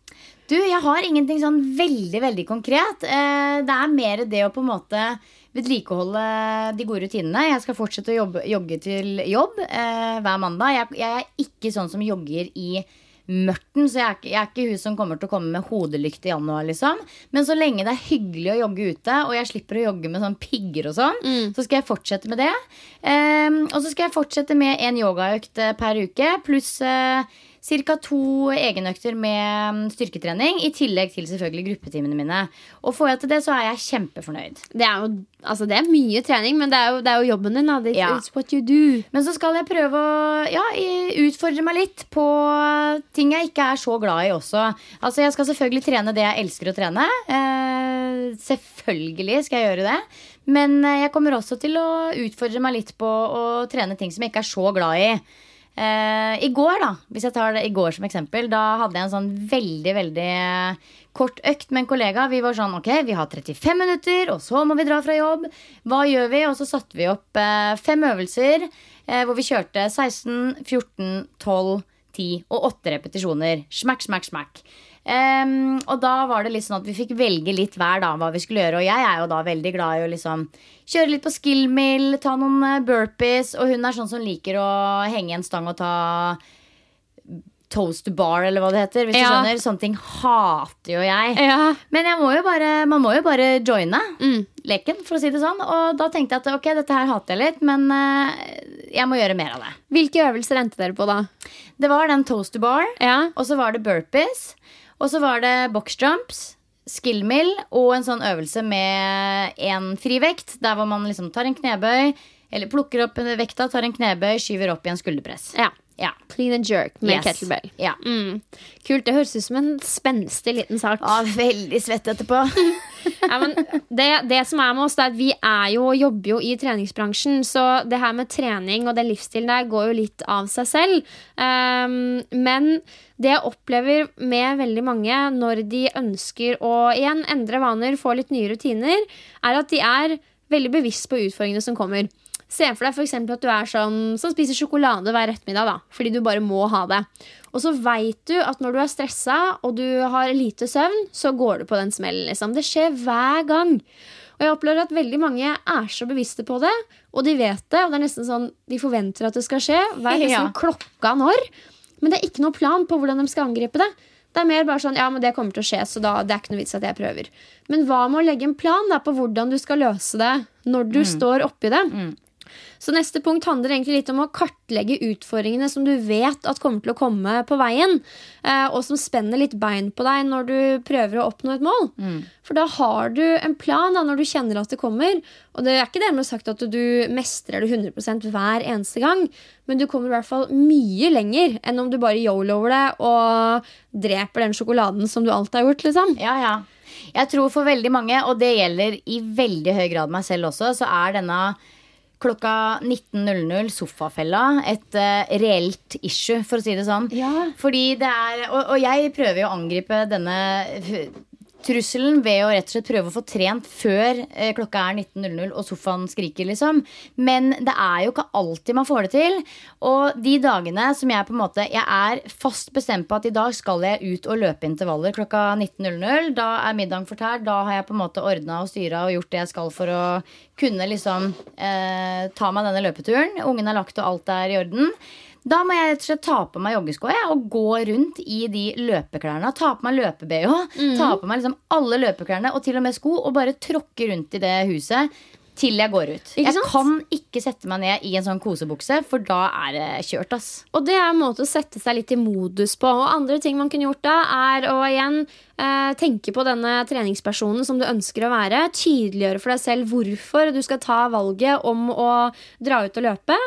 Du, jeg har ingenting sånn veldig, veldig konkret. Eh, Det er mer det å på en måte vedlikeholde de gode rutinene. Jeg skal fortsette å jobbe, jogge til jobb eh, hver mandag. Jeg, jeg er ikke sånn som jogger i mørten, så jeg er, jeg er ikke hun som kommer til å komme med hodelykt i januar, liksom. Men så lenge det er hyggelig å jogge ute, og jeg slipper å jogge med sånn pigger og sånn, så skal jeg fortsette med det. Eh, og så skal jeg fortsette med en yogaøkt eh, per uke, pluss eh, Cirka to egenøkter med styrketrening, i tillegg til selvfølgelig gruppetimene mine. Og får jeg til det, så er jeg kjempefornøyd. Det er jo altså det er mye trening, men det er jo, det er jo jobben din. It's, Ja. it's what you do. Men så skal jeg prøve å ja, utfordre meg litt på ting jeg ikke er så glad i også. Altså Jeg skal selvfølgelig trene det jeg elsker å trene. Eh, selvfølgelig skal jeg gjøre det. Men eh, jeg kommer også til å utfordre meg litt på å trene ting som jeg ikke er så glad i. Eh, I går, da, hvis jeg tar det i går som eksempel, da hadde jeg en sånn veldig, veldig kort økt med en kollega. Vi var sånn ok, vi har 35 minutter, og så må vi dra fra jobb. Hva gjør vi? Og så satte vi opp uh, fem øvelser uh, hvor vi kjørte 16, 14, 12, 10 og 8 repetisjoner. Smack, smack, smack. Ehm, og da var det litt sånn at vi fikk velge litt hver da hva vi skulle gjøre. Og jeg er jo da veldig glad i å liksom kjøre litt på skillmill, ta noen eh, burpees. Og hun er sånn som liker å henge en stang og ta toast to bar, eller hva det heter. Hvis Ja. du skjønner. Sånne ting hater jo jeg. Ja. Men jeg må jo bare, man må jo bare joine Mm. leken, for å si det sånn. Og da tenkte jeg at ok, dette her hater jeg litt, men uh, jeg må gjøre mer av det. Hvilke øvelser endte dere på, da? Det var den toast to bar, Ja. og så var det burpees, og så var det box jumps. Skillmill og en sånn øvelse med en frivekt, der hvor man liksom tar en knebøy, eller plukker opp vekta, tar en knebøy, skyver opp i en skulderpress. ja. Ja. Clean and jerk med Yes. kettlebell. Ja. Mm. Kult. Det høres ut som en spenstig liten sak. Ja, veldig svett etterpå. Ja, men det, det som er med oss, er at vi er jo jobber jo i treningsbransjen. Så det her med trening og den livsstilen der går jo litt av seg selv. Um, men det jeg opplever med veldig mange når de ønsker å igjen endre vaner, få litt nye rutiner, er at de er veldig bevisst på utfordringene som kommer. Se for deg eksempel at du er sånn som spiser sjokolade hver ettermiddag. da, Fordi du bare må ha det. Og så veit du at når du er stressa og du har lite søvn, så går du på den smellen. liksom. Det skjer hver gang. Og jeg opplever at veldig mange er så bevisste på det, og de vet det. Og det er nesten sånn de forventer at det skal skje. Vet liksom Ja. klokka når. Men det er ikke noe plan på hvordan de skal angripe det. Det er mer bare sånn, ja, men det kommer til å skje, så da, det er ikke noe vits at jeg prøver. Men hva med å legge en plan da, på hvordan du skal løse det når du står oppi det? Så neste punkt handler egentlig litt om å kartlegge utfordringene som du vet at kommer til å komme på veien, eh, og som spenner litt bein på deg når du prøver å oppnå et mål. Mm. For da har du en plan da, når du kjenner at det kommer. Og det er ikke dermed sagt at du mestrer det 100% hver eneste gang, men du kommer i hvert fall mye lenger enn om du bare yoloer det og dreper den sjokoladen som du alltid har gjort. liksom. Ja, ja. Jeg tror for veldig mange, og det gjelder i veldig høy grad meg selv også, så er denne klokka 19.00 Sofafella et uh, reelt issue, for å si det sånn. Ja. Fordi det er og, og, jeg prøver jo å angripe denne trusselen ved å rett og slett prøve å få trent før eh, klokka er 19.00 og sofaen skriker, liksom. Men det er jo ikke alltid man får det til. Og de dagene som jeg på en måte Jeg er fast bestemt på at i dag skal jeg ut og løpe intervaller klokka 19.00. Da er middagen fortært. Da har jeg på en måte ordna og styra og gjort det jeg skal for å kunne liksom eh, ta meg denne løpeturen. Ungen er lagt og alt er i orden. Da må jeg rett og slett ta på meg joggesko og gå rundt i de løpeklærne. Ta på meg løpe-BH, mm. ta på meg liksom alle løpeklærne og til og med sko, og bare tråkke rundt i det huset til jeg går ut. jeg kan ikke sette meg ned i en sånn kosebukse, for da er det kjørt. ass. Og det er en måte å sette seg litt i modus på. Og andre ting man kunne gjort da, er å igjen eh, tenke på denne treningspersonen som du ønsker å være. Tydeliggjøre for deg selv hvorfor du skal ta valget om å dra ut og løpe.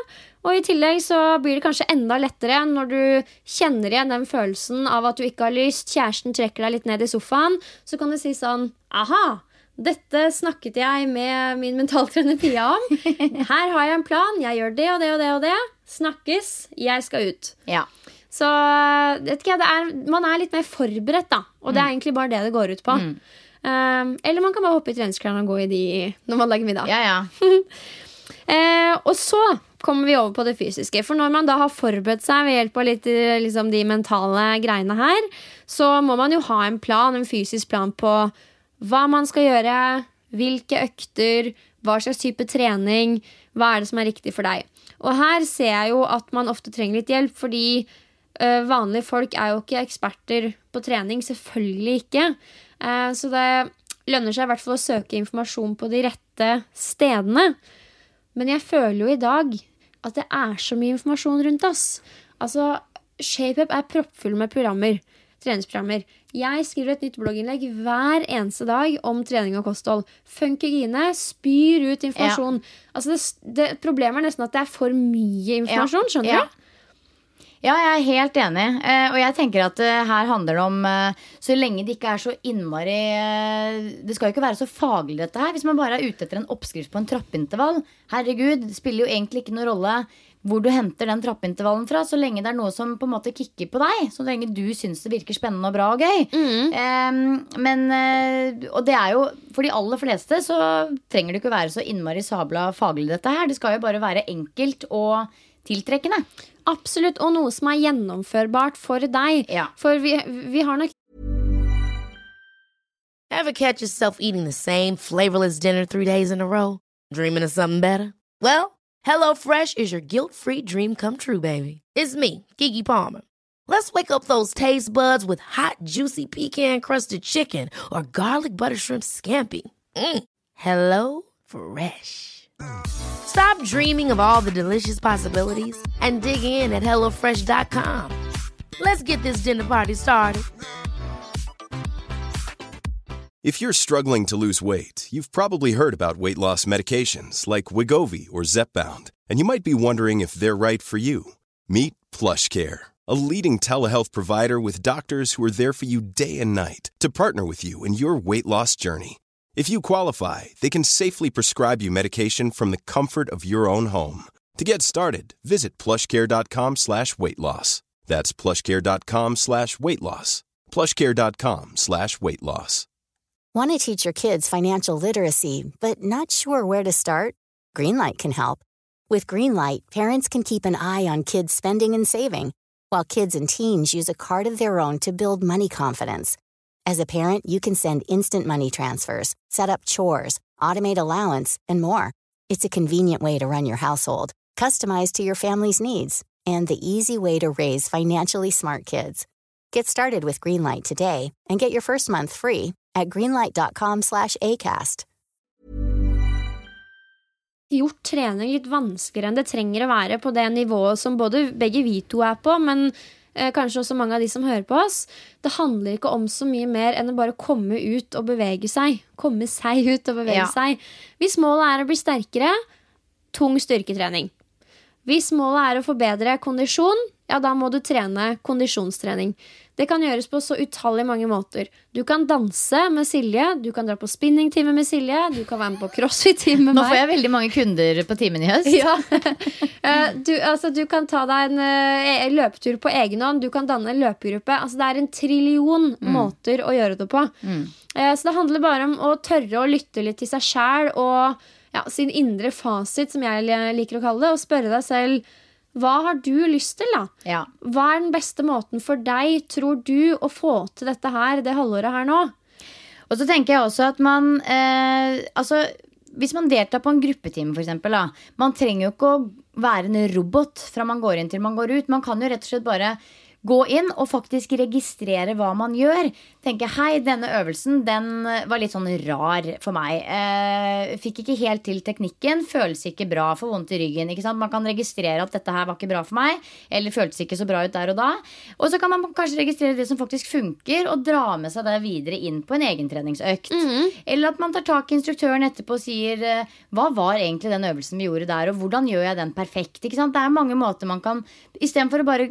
Og i tillegg så blir det kanskje enda lettere når du kjenner igjen den følelsen av at du ikke har lyst, kjæresten trekker deg litt ned i sofaen, så kan du si sånn Aha! Dette snakket jeg med min mentaltrener Pia om. Her har jeg en plan. Jeg gjør det og det og det og det. Snakkes. Jeg skal ut. Ja. Så vet ikke, er, man er litt mer forberedt, da. Og det er mm. egentlig bare det det går ut på. Mm. Um, eller man kan bare hoppe i treningsklærne og gå i de når man lager middag. Ja, ja. uh, og så kommer vi over på det fysiske. For når man da har forberedt seg ved hjelp av litt, liksom, de mentale greiene her, så må man jo ha en plan, en fysisk plan på hva man skal gjøre, hvilke økter, hva slags type trening, hva er det som er riktig for deg. Og her ser jeg jo at man ofte trenger litt hjelp, fordi ø, vanlige folk er jo ikke eksperter på trening. Selvfølgelig ikke. Uh, så det lønner seg i hvert fall å søke informasjon på de rette stedene. Men jeg føler jo i dag at det er så mye informasjon rundt oss. Altså, ShapeUp er proppfull med programmer. Treningsprogrammer. Jeg skriver et nytt blogginnlegg hver eneste dag om trening og kosthold. Funkygine spyr ut informasjon. Ja. Altså det, det, problemet er nesten at det er for mye informasjon. Skjønner ja. du? Ja, jeg er helt enig. Eh, og jeg tenker at eh, her handler det om eh, Så lenge det ikke er så innmari Det skal jo ikke være så faglig, dette her. Hvis man bare er ute etter en oppskrift på en trappeintervall. Herregud, det spiller jo egentlig ikke noen rolle hvor du henter den trappeintervallen fra, så lenge det er noe som på en måte kicker på deg. Så lenge du syns det virker spennende og bra og gøy. Mm. Um, men Og det er jo For de aller fleste så trenger det ikke være så innmari sabla faglig, dette her. Det skal jo bare være enkelt og tiltrekkende. Absolutt, og noe som er gjennomførbart for deg. Ja. For vi, vi har nok Ever catch yourself eating the same flavorless dinner three days in a row? Dreaming of something better? Well, HelloFresh is your guilt-free dream come true, baby. It's me, Kiki Palmer. Let's wake up those taste buds with hot, juicy pecan-crusted chicken or garlic butter shrimp scampi. Mm. Hello Fresh. Stop dreaming of all the delicious possibilities and dig in at HelloFresh.com. Let's get this dinner party started. If you're struggling to lose weight, you've probably heard about weight loss medications like Wigovi or Zepbound, and you might be wondering if they're right for you. Meet PlushCare, a leading telehealth provider with doctors who are there for you day and night to partner with you in your weight loss journey. If you qualify, they can safely prescribe you medication from the comfort of your own home. To get started, visit plushcare.com slash weight loss. That's plushcare.com slash weight loss. Plushcare.com slash weight loss. Want to teach your kids financial literacy, but not sure where to start? Greenlight can help. With Greenlight, parents can keep an eye on kids' spending and saving, while kids and teens use a card of their own to build money confidence. As a parent, you can send instant money transfers, set up chores, automate allowance, and more. It's a convenient way to run your household, customized to your family's needs, and the easy way to raise financially smart kids. Get started with Greenlight today and get your first month free at greenlight.com/acast. gjort trening litt vanskeligere enn det trenger å være på det nivået som både begge vi to er på, men kanskje også mange av de som hører på oss. Det handler ikke om så mye mer enn å bare komme ut og bevege seg. Komme seg ut og bevege Ja. seg. Hvis målet er å bli sterkere, tung styrketrening. Hvis målet er å forbedre kondisjon, ja, da må du trene kondisjonstrening. Det kan gjøres på så utallig mange måter. Du kan danse med Silje, du kan dra på spinningtime med Silje, du kan være med på crossfit-time med meg. Nå får jeg veldig mange kunder på timen i høst. Ja. Eh, du, altså, du kan ta deg en eh, løpetur på egen hånd. Du kan danne en løpegruppe. Altså, det er en trillion måter å gjøre det på. Mm. så det handler bare om å tørre å lytte litt til seg sjæl og ja, sin indre fasit, som jeg liker å kalle det, og spørre deg selv hva har du lyst til, da? Ja. Hva er den beste måten for deg, tror du, å få til dette her det halvåret her nå? Og så tenker jeg også at man eh, Altså, hvis man deltar på en gruppetime, da, Man trenger jo ikke å være en robot fra man går inn til man går ut. Man kan jo rett og slett bare gå inn og faktisk registrere hva man gjør. Tenke hei, denne øvelsen den var litt sånn rar for meg. Eh, fikk ikke helt til teknikken. Føles ikke bra. Får vondt i ryggen. ikke sant? Man kan registrere at dette her var ikke bra for meg. Eller føltes ikke så bra ut der og da. Og så kan man kanskje registrere det som faktisk funker, og dra med seg det videre inn på en egentreningsøkt. Eller at man tar tak i instruktøren etterpå og sier eh, hva var egentlig den øvelsen vi gjorde der, og hvordan gjør jeg den perfekt? ikke sant? Det er mange måter man kan Istedenfor å bare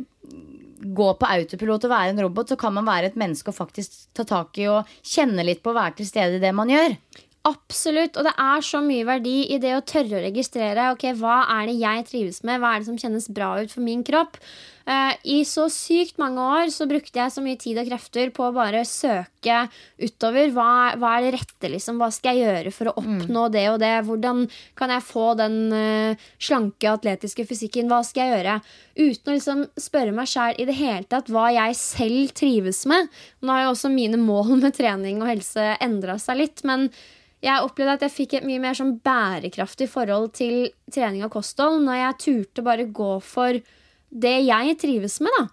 gå på autopilot og være en robot, så kan man være et menneske og faktisk ta tak i og kjenne litt på å være til stede i det man gjør. Absolutt, og det er så mye verdi i det å tørre å registrere ok, hva er det jeg trives med, hva er det som kjennes bra ut for min kropp. Eh, I så sykt mange år så brukte jeg så mye tid og krefter på å bare søke utover. Hva, hva er det rette, liksom? Hva skal jeg gjøre for å oppnå det og det? Hvordan kan jeg få den uh, slanke, atletiske fysikken? Hva skal jeg gjøre? Uten å liksom spørre meg sjæl i det hele tatt hva jeg selv trives med. Nå har jo også mine mål med trening og helse endra seg litt, men jeg opplevde at jeg fikk et mye mer sånn bærekraftig forhold til trening og kosthold når jeg turte bare gå for det jeg trives med. da.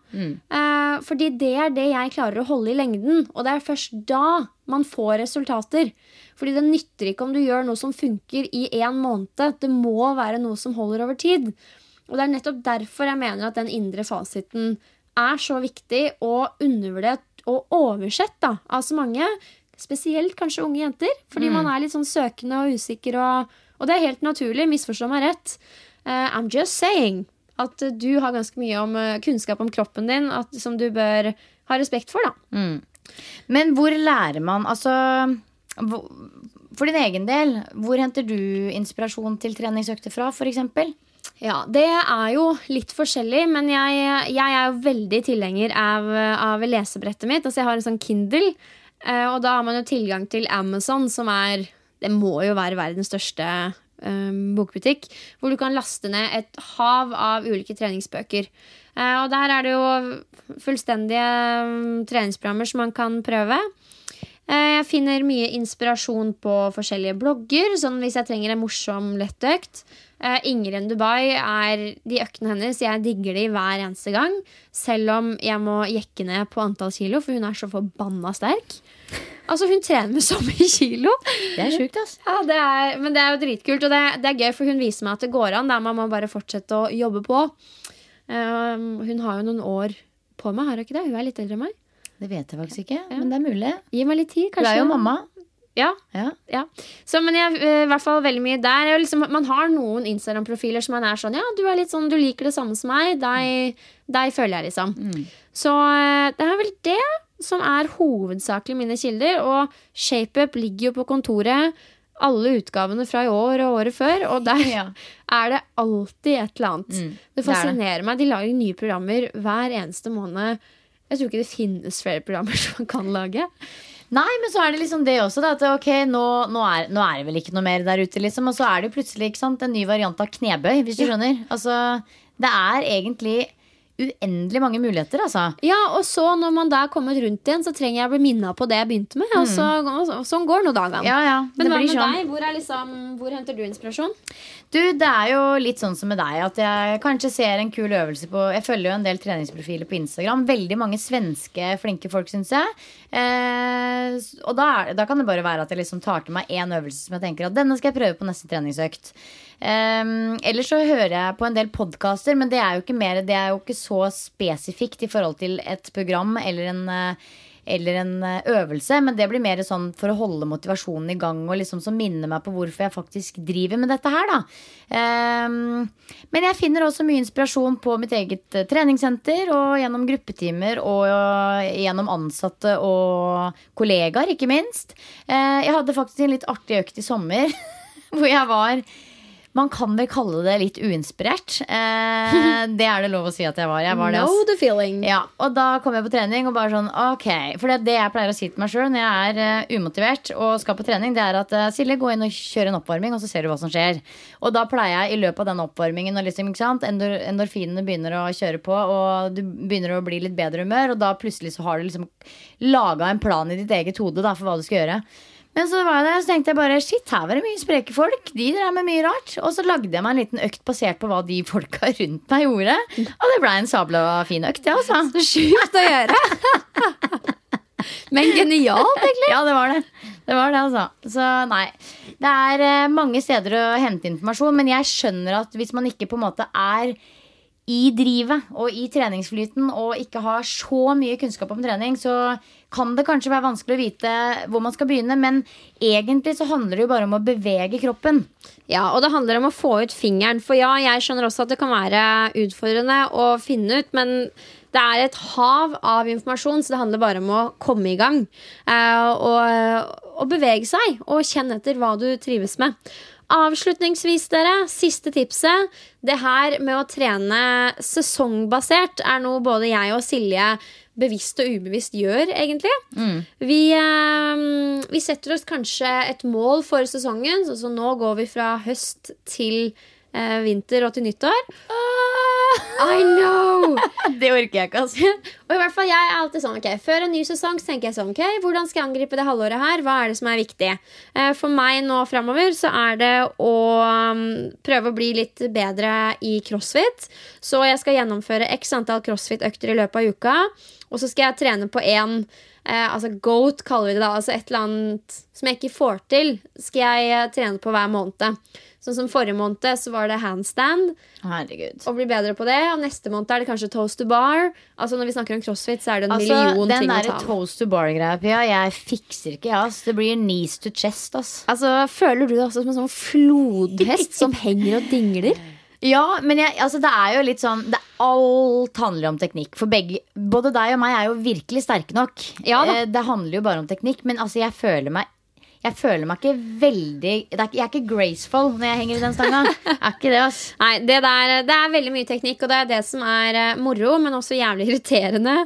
Eh, fordi det er det jeg klarer å holde i lengden. Og det er først da man får resultater. Fordi det nytter ikke om du gjør noe som funker i én måned. Det må være noe som holder over tid. Og det er nettopp derfor jeg mener at den indre fasiten er så viktig og undervurdert og oversett da, av så mange. Spesielt kanskje unge jenter, fordi man er litt sånn søkende og usikker. Og, og det er helt naturlig, misforstå meg rett. Uh, I'm just saying at du har ganske mye om, eh, kunnskap om kroppen din at, som du bør ha respekt for. da. Men hvor lærer man Altså hvor, For din egen del, hvor henter du inspirasjon til treningsøkter fra, f.eks.? Ja, Det er jo litt forskjellig, men jeg, jeg er jo veldig tilhenger av, av lesebrettet mitt. Altså Jeg har en sånn Kindle, eh, og da har man jo tilgang til Amazon, som er Det må jo være verdens største bokbutikk. Hvor du kan laste ned et hav av ulike treningsbøker. Eh, og der er det jo fullstendige mm, treningsprogrammer som man kan prøve. Eh, Jeg finner mye inspirasjon på forskjellige blogger, sånn hvis jeg trenger en morsom lettøkt. Eh, Ingrid Dubai er de øktene hennes. Jeg digger de hver eneste gang. Selv om jeg må jekke ned på antall kilo, for hun er så forbanna sterk. Altså, hun trener med så mye kilo. Det er sjukt, altså. Ja, det er, men det er jo dritkult, og det, det er gøy, for hun viser meg at det går an. Der man må bare fortsette å jobbe på. Um, hun har jo noen år på meg, har hun ikke det? Hun er litt eldre enn meg. Det vet jeg faktisk ikke, men det er mulig. Gi meg litt tid, kanskje. Du er jo mamma. Ja, Ja. ja. Så, men jeg er i hvert fall veldig mye der. Liksom, man har noen Instagram-profiler som man er sånn Ja, du er litt sånn, du liker det samme som meg. Deg, deg føler jeg, liksom. Så eh, det er vel det som er hovedsakelig mine kilder. Og ShapeUp ligger jo på kontoret. Alle utgavene fra i år og året før. Og der Ja. er det alltid et eller annet. Mm, det det er fascinerer meg. De lager nye programmer hver eneste måned. Jeg tror ikke det finnes flere programmer som man kan lage. Nei, men så er det liksom det også. Da, at ok, nå, nå, er, nå er det vel ikke noe mer der ute, liksom. Og så er det plutselig sant, en ny variant av knebøy, hvis du skjønner. Altså, det er egentlig uendelig mange muligheter, altså. Ja, og så når man da er kommet rundt igjen, så trenger jeg å bli minna på det jeg begynte med. Og, så, og så, sånn går nå dagene. Ja, ja, Men hva med sånn. deg? Hvor, liksom, hvor henter du inspirasjon? Du, det er jo litt sånn som med deg at jeg kanskje ser en kul øvelse på Jeg følger jo en del treningsprofiler på Instagram. Veldig mange svenske flinke folk, syns jeg. Eh, og da, da kan det bare være at jeg liksom tar til meg én øvelse som jeg tenker at denne skal jeg prøve på neste treningsøkt. Um, ellers så hører jeg på en del podkaster, men det er mer Det er jo ikke så spesifikt i forhold til et program eller en eh, eller en eh, øvelse, men det blir mer sånn for å holde motivasjonen i gang og liksom som minner meg på hvorfor jeg faktisk driver med dette her, da. Um, men jeg finner også mye inspirasjon på mitt eget eh, treningssenter og gjennom gruppetimer og eh, gjennom ansatte og kollegaer, ikke minst. Uh, jeg hadde faktisk en litt artig økt i sommer hvor jeg var man kan vel kalle det litt uinspirert. Eh, det er det lov å si at jeg var. Jeg var det, altså. Know the feeling. Ja, og da kom jeg på trening og bare sånn, ok For det, det jeg pleier å si til meg sjøl når jeg er uh, umotivert og skal på trening, det er at uh, Silje, gå inn og kjør en oppvarming, og så ser du hva som skjer. Og da pleier jeg i løpet av den oppvarmingen og liksom, ikke sant, endor, endorfinene begynner å kjøre på, og du begynner å bli litt bedre humør, og da plutselig så har du liksom laga en plan i ditt eget hode da, for hva du skal gjøre. Men så var jeg der, så tenkte jeg bare shit, her var det mye spreke folk. De drev med mye rart. Og så lagde jeg meg en liten økt basert på hva de folka rundt meg gjorde. Og det ble en sabla fin økt, det, altså. Så sjukt å gjøre! Men genialt, egentlig. Ja, det var det. Det var det, altså. Så nei. Det er eh, mange steder å hente informasjon, men jeg skjønner at hvis man ikke på en måte er i drivet og i treningsflyten og ikke har så mye kunnskap om trening, så kan det kanskje være vanskelig å vite hvor man skal begynne. Men egentlig så handler det jo bare om å bevege kroppen. Ja, og det handler om å få ut fingeren. For ja, jeg skjønner også at det kan være utfordrende å finne ut, men det er et hav av informasjon, så det handler bare om å komme i gang. eh, og, og bevege seg, og kjenne etter hva du trives med. Avslutningsvis, dere, siste tipset. Det her med å trene sesongbasert er noe både jeg og Silje bevisst og ubevisst gjør, egentlig. Vi, eh, vi setter oss kanskje et mål for sesongen. Så, så nå går vi fra høst til eh, vinter og til nyttår. I know! Det orker jeg ikke, altså. Og i hvert fall jeg er alltid sånn, ok, Før en ny sesong så tenker jeg sånn, ok, hvordan skal jeg angripe det halvåret her? Hva er det som er viktig? Eh, For meg nå framover så er det å um, prøve å bli litt bedre i crossfit. Så jeg skal gjennomføre x antall crossfit-økter i løpet av uka. Og så skal jeg trene på én eh, altså goat, kaller vi det da. Altså et eller annet som jeg ikke får til, skal jeg eh, trene på hver måned. Sånn som Forrige måned så var det handstand. Herregud. Og bli bedre på det. Og neste måned er det kanskje toast to bar. Altså Når vi snakker om crossfit, så er det en Altså, million den ting å der ta av. toast to bar-greia, Pia, jeg fikser ikke, jeg, ass. Det blir knees to chest, ass. Altså, Føler du deg også som en sånn flodhest som henger og dingler? Ja, men jeg, altså det er jo litt sånn det, Alt handler om teknikk. For begge, både deg og meg er jo virkelig sterke nok. Ja. Eh, det handler jo bare om teknikk. Men altså, jeg føler meg jeg føler meg ikke veldig er, Jeg er ikke graceful når jeg henger i den stanga. er ikke det, ass. Nei, det, der, det er veldig mye teknikk, og det er det som er eh, moro, men også jævlig irriterende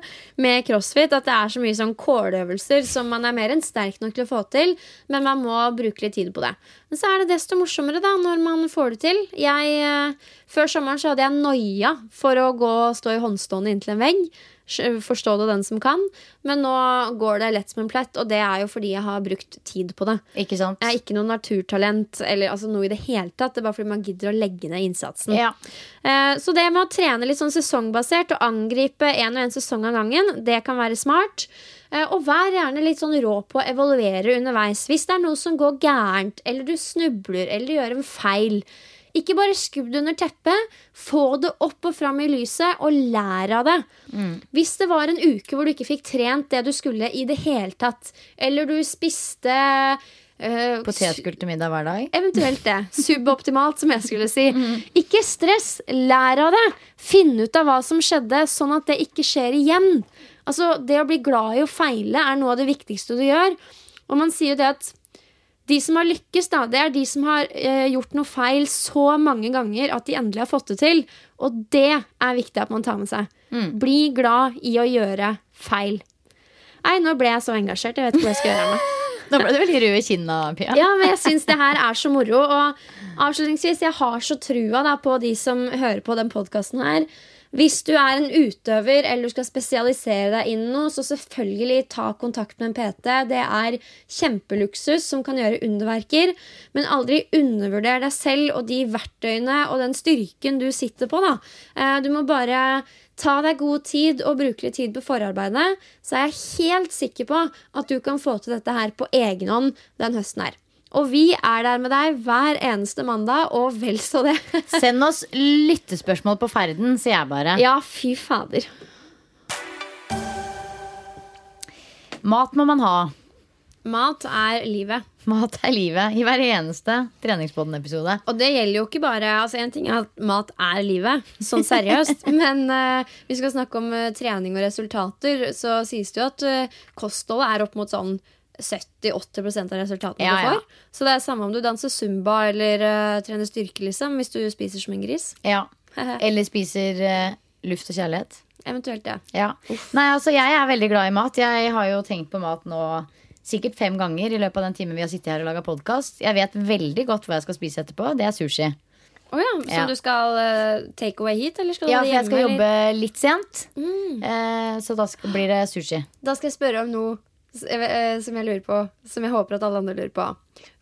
med crossfit. At det er så mye sånn core-øvelser som man er mer enn sterk nok til å få til, men man må bruke litt tid på det. Men så er det desto morsommere da når man får det til. Jeg, eh, før sommeren så hadde jeg noia for å gå og stå i håndstående inntil en vegg. Forstå det den som kan. Men nå går det lett som en plett, og det er jo fordi jeg har brukt tid på det. Ikke sant? Jeg er ikke noe naturtalent eller altså noe i det hele tatt. Det er bare fordi man gidder å legge ned innsatsen. Ja. Eh, Så det med å trene litt sånn sesongbasert og angripe en og en sesong av gangen, det kan være smart. Eh, Og vær gjerne litt sånn rå på å evaluere underveis. Hvis det er noe som går gærent, eller du snubler, eller gjør en feil. Ikke bare skubb det under teppet. Få det opp og fram i lyset, og lær av det. Hvis det var en uke hvor du ikke fikk trent det du skulle i det hele tatt, eller du spiste eh, Potetgull til middag hver dag. Eventuelt det. Suboptimalt, som jeg skulle si. Ikke stress. Lær av det. Finn ut av hva som skjedde, sånn at det ikke skjer igjen. Altså, Det å bli glad i å feile er noe av det viktigste du gjør. Og man sier jo det at de som har lykkes, da, det er de som har eh, gjort noe feil så mange ganger at de endelig har fått det til. Og det er viktig at man tar med seg. Bli glad i å gjøre feil. Nei, nå ble jeg så engasjert. Jeg vet ikke hva jeg skal gjøre av. Nå ble du veldig rød i kinna, Pia. Ja, men jeg syns det her er så moro. Og avslutningsvis, jeg har så trua da, på de som hører på den podkasten her. Hvis du er en utøver eller du skal spesialisere deg inn noe, så selvfølgelig ta kontakt med en PT. Det er kjempeluksus som kan gjøre underverker. Men aldri undervurder deg selv og de verktøyene og den styrken du sitter på. Da. Eh, Du må bare ta deg god tid og bruke litt tid på forarbeidet, så er jeg helt sikker på at du kan få til dette her på egen hånd den høsten her. Og vi er der med deg hver eneste mandag, og vel så det. Send oss lyttespørsmål på ferden, sier jeg bare. Ja, fy fader. Mat må man ha. Mat er livet. Mat er livet i hver eneste Treningspodden-episode. Og det gjelder jo ikke bare altså En ting er at mat er livet, sånn seriøst. men uh, vi skal snakke om uh, trening og resultater, så sies det jo at uh, kostholdet er opp mot sånn 70-80 av resultatene Ja, du ja. får. Så det er samme om du danser zumba eller trener styrke, liksom, hvis du spiser som en gris. Ja. Eller spiser uh, luft og kjærlighet. Eventuelt ja. Ja. Nei, altså jeg er veldig glad i mat. Jeg har jo tenkt på mat nå sikkert fem ganger i løpet av den timen vi har sittet her og laga podkast. Jeg vet veldig godt hva jeg skal spise etterpå. Det er sushi. Å ja, så Ja. du skal uh, take away hit, eller skal du Ja, for jeg skal jobbe litt sent. Eh, så da skal, blir det sushi. Da skal jeg spørre om noe som jeg lurer på, som jeg håper at alle andre lurer på.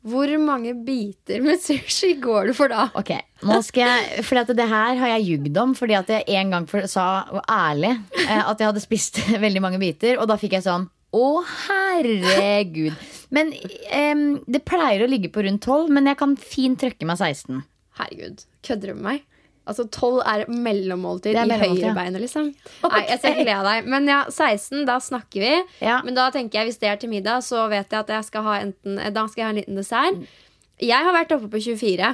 Hvor mange biter med sushi går du for da? Ok, nå skal jeg For det her har jeg jugd om fordi at jeg en gang for, sa ærlig eh, at jeg hadde spist veldig mange biter. Og da fikk jeg sånn Å, herregud. Men um, det pleier å ligge på rundt 12, men jeg kan fint trøkke meg 16. Herregud, kødder du med meg? Altså 12 er mellommåltid Det er i mellommåltid, høyrebeinet, liksom. Nei, jeg skal ikke le av deg. Men ja, 16, da snakker vi. Ja. Men da tenker jeg, hvis det er til middag, så vet jeg at jeg skal ha enten eh, skal jeg ha en liten dessert. Jeg har vært oppe på 24.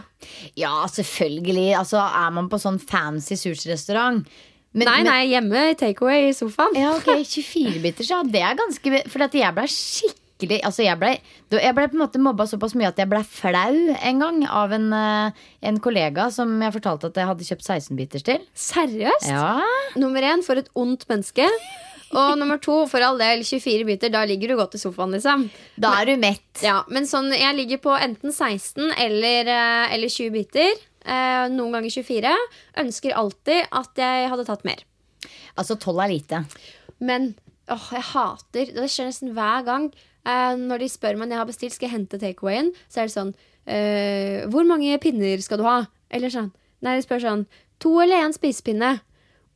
Ja, selvfølgelig. Altså, er man på sånn fancy sushirestaurant men- nei, nei, hjemme i takeaway i sofaen. Ja, ok, 24 biter, ja. det er ganske For jeg ble skikkelig Altså jeg ble, jeg ble på en måte mobba såpass mye at jeg ble flau en gang av en, eh, en kollega som jeg fortalte at jeg hadde kjøpt 16-biters til. Seriøst? Ja. Nummer én, for et ondt menneske. Og nummer to, for all del, 24 biter. Da ligger du godt i sofaen, liksom. Da er du mett. Ja, men sånn, jeg ligger på enten 16 eller, eh, eller 20 biter. Eh, noen ganger 24. Ønsker alltid at jeg hadde tatt mer. Altså 12 er lite. Men åh, jeg hater Det skjer nesten hver gang. Eh, når de spør meg når jeg har bestilt skal jeg hente takeawayen, så er det sånn eh, Hvor mange pinner skal du ha? Eller sånn. Nei, de spør sånn To eller én spisepinne?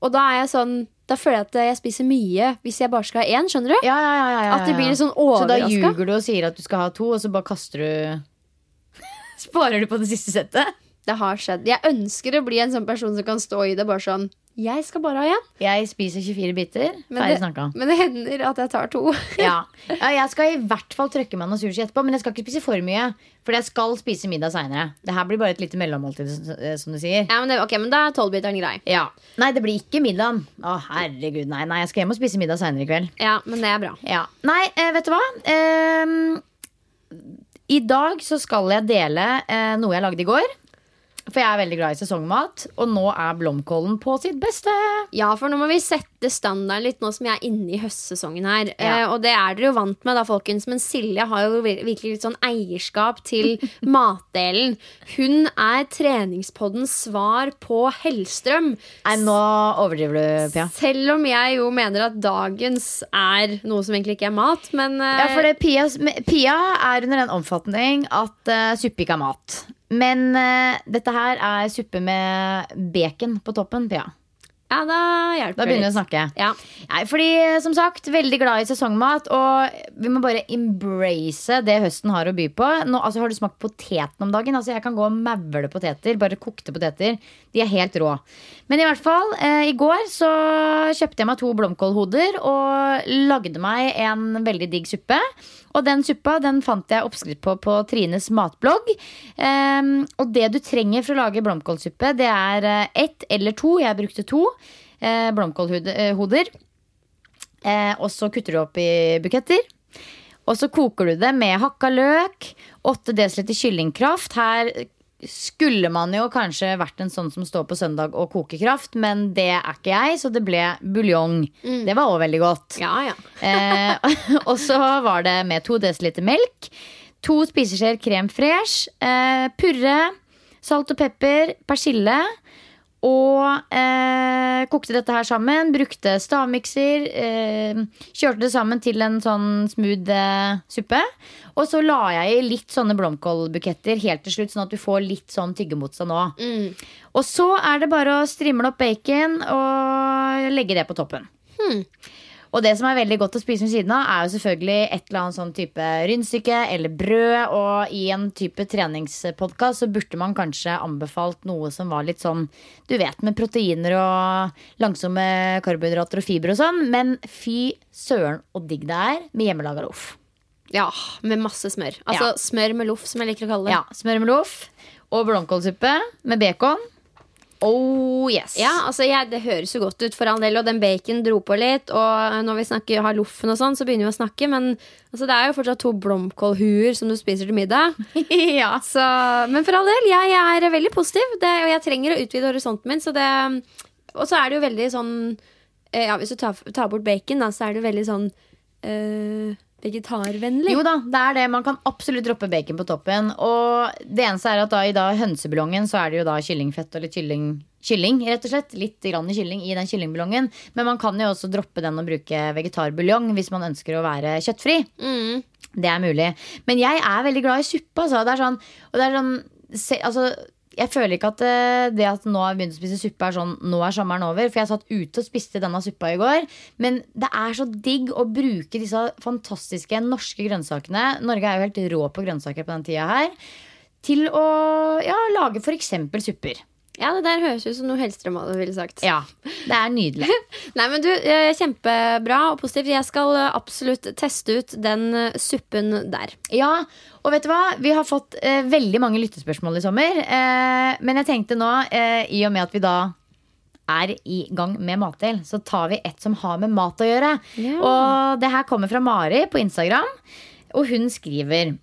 Og da er jeg sånn Da føler jeg at jeg spiser mye hvis jeg bare skal ha én. Skjønner du? Ja, ja, ja, ja, ja. At det blir litt sånn Så da ljuger du og sier at du skal ha to, og så bare kaster du Sparer du på det siste settet? Det har skjedd. Jeg ønsker å bli en sånn person som kan stå i det bare sånn Jeg skal bare ha én. Jeg spiser 24 biter. Ferdig snakka. Men det hender at jeg tar to. Ja. ja, jeg skal i hvert fall trøkke meg noe sushi etterpå, men jeg skal ikke spise for mye. For jeg skal spise middag seinere. Det her blir bare et lite mellommåltid, som du sier. Ja, men, det, ok, men da er tolvbiteren grei. Ja. Nei, det blir ikke middagen. Å, herregud, nei, nei, jeg skal hjem og spise middag seinere i kveld. Ja, men det er bra. Ja. Nei, eh, vet du hva? Ehm, I dag så skal jeg dele eh, noe jeg lagde i går. For jeg er veldig glad i sesongmat, og nå er blomkålen på sitt beste. Ja, for nå må vi sette standarden litt nå som jeg er inne i høstsesongen her. Ja. Eh, og det er dere jo vant med, da, folkens. Men Silje har jo virkelig litt sånn eierskap til matdelen. Hun er treningspoddens svar på Hellstrøm. Nei, nå overdriver du, Pia. Selv om jeg jo mener at dagens er noe som egentlig ikke er mat, men eh, Ja, for det, Pia, Pia er under den omfatning at uh, suppe ikke er mat. Men uh, dette her er suppe med bacon på toppen, Pia. ja, da hjelper det. Da begynner vi å snakke. Ja. Nei, fordi som sagt, veldig glad i sesongmat, og vi må bare embrace det høsten har å by på. Nå, altså, har du smakt poteten om dagen? Altså, jeg kan gå og mavle poteter, bare kokte poteter. De er helt rå. Men i hvert fall, eh, i går så kjøpte jeg meg to blomkålhoder og lagde meg en veldig digg suppe. Og den suppa den fant jeg oppskrift på på Trines matblogg. Um, og det du trenger for å lage blomkålsuppe, det er eh, ett eller to. Jeg brukte to eh, blomkålhoder. Eh, og så kutter du opp i buketter. Og så koker du det med hakka løk, 8 dl kyllingkraft. Her skulle man jo kanskje vært en sånn som står på søndag og koker kraft, men det er ikke jeg, så det ble buljong. Det var òg veldig godt. Ja, ja. Eh, og så var det med to dl melk, to spiseskjeer krem fresh, eh, purre, salt og pepper, persille og eh, kokte dette her sammen. Brukte stavmikser. Eh, kjørte det sammen til en sånn smooth eh, suppe. Og så la jeg i litt sånne blomkålbuketter helt til slutt, sånn at du får litt sånn tyggemotstand òg. Og så er det bare å strimle opp bacon og legge det på toppen. Og det som er veldig godt å spise ved siden av, er jo selvfølgelig et eller annet sånn type rundstykke eller brød. Og i en type treningspodkast så burde man kanskje anbefalt noe som var litt sånn, du vet, med proteiner og langsomme karbohydrater og fiber og sånn. Men fy søren og digg det er med hjemmelaga loff. Ja, med masse smør. Altså Ja. smør med loff, som jeg liker å kalle det. Ja, smør med loff og blomkålsuppe med bacon. Oh yes. Ja, altså jeg, Det høres jo godt ut, for all del, og den bacon dro på litt. Og når vi snakker, har loffen og sånn, så begynner vi å snakke. Men altså, det er jo fortsatt to blomkålhuer som du spiser til middag. ja. Så, men for all del, jeg er veldig positiv, det, og jeg trenger å utvide horisonten min. Så det, og så er det jo veldig sånn eh, Ja, Hvis du tar, tar bort bacon, da, så er det jo veldig sånn eh, vegetarvennlig. Jo da, det er det. Man kan absolutt droppe bacon på toppen. Og det eneste er at da i da hønseballongen så er det jo da kyllingfett litt kylling. Kylling, rett og slett. Litt grann kylling i den kyllingballongen. Men man kan jo også droppe den og bruke vegetarbuljong hvis man ønsker å være kjøttfri. Mm. Det er mulig. Men jeg er veldig glad i suppe. Altså. Det er sånn, og det er sånn se, altså, jeg føler ikke at eh, det at nå har jeg begynt å spise suppe, er sånn nå er sommeren over. For jeg satt ute og spiste denne suppa i går. Men det er så digg å bruke disse fantastiske norske grønnsakene. Norge er jo helt rå på grønnsaker på den tida her. Til å ja, lage f.eks. supper. Ja, det der høres ut som noe Hellstrøm hadde ville sagt. Ja, det er nydelig. Nei, men du, eh, Kjempebra og positivt. Jeg skal eh, absolutt teste ut den eh, suppen der. Ja, og vet du hva? Vi har fått eh, veldig mange lyttespørsmål i sommer. Eh, men jeg tenkte nå, eh, i og med at vi da er i gang med matdel, så tar vi et som har med mat å gjøre. Ja. Og det her kommer fra Mari på Instagram. Og hun skriver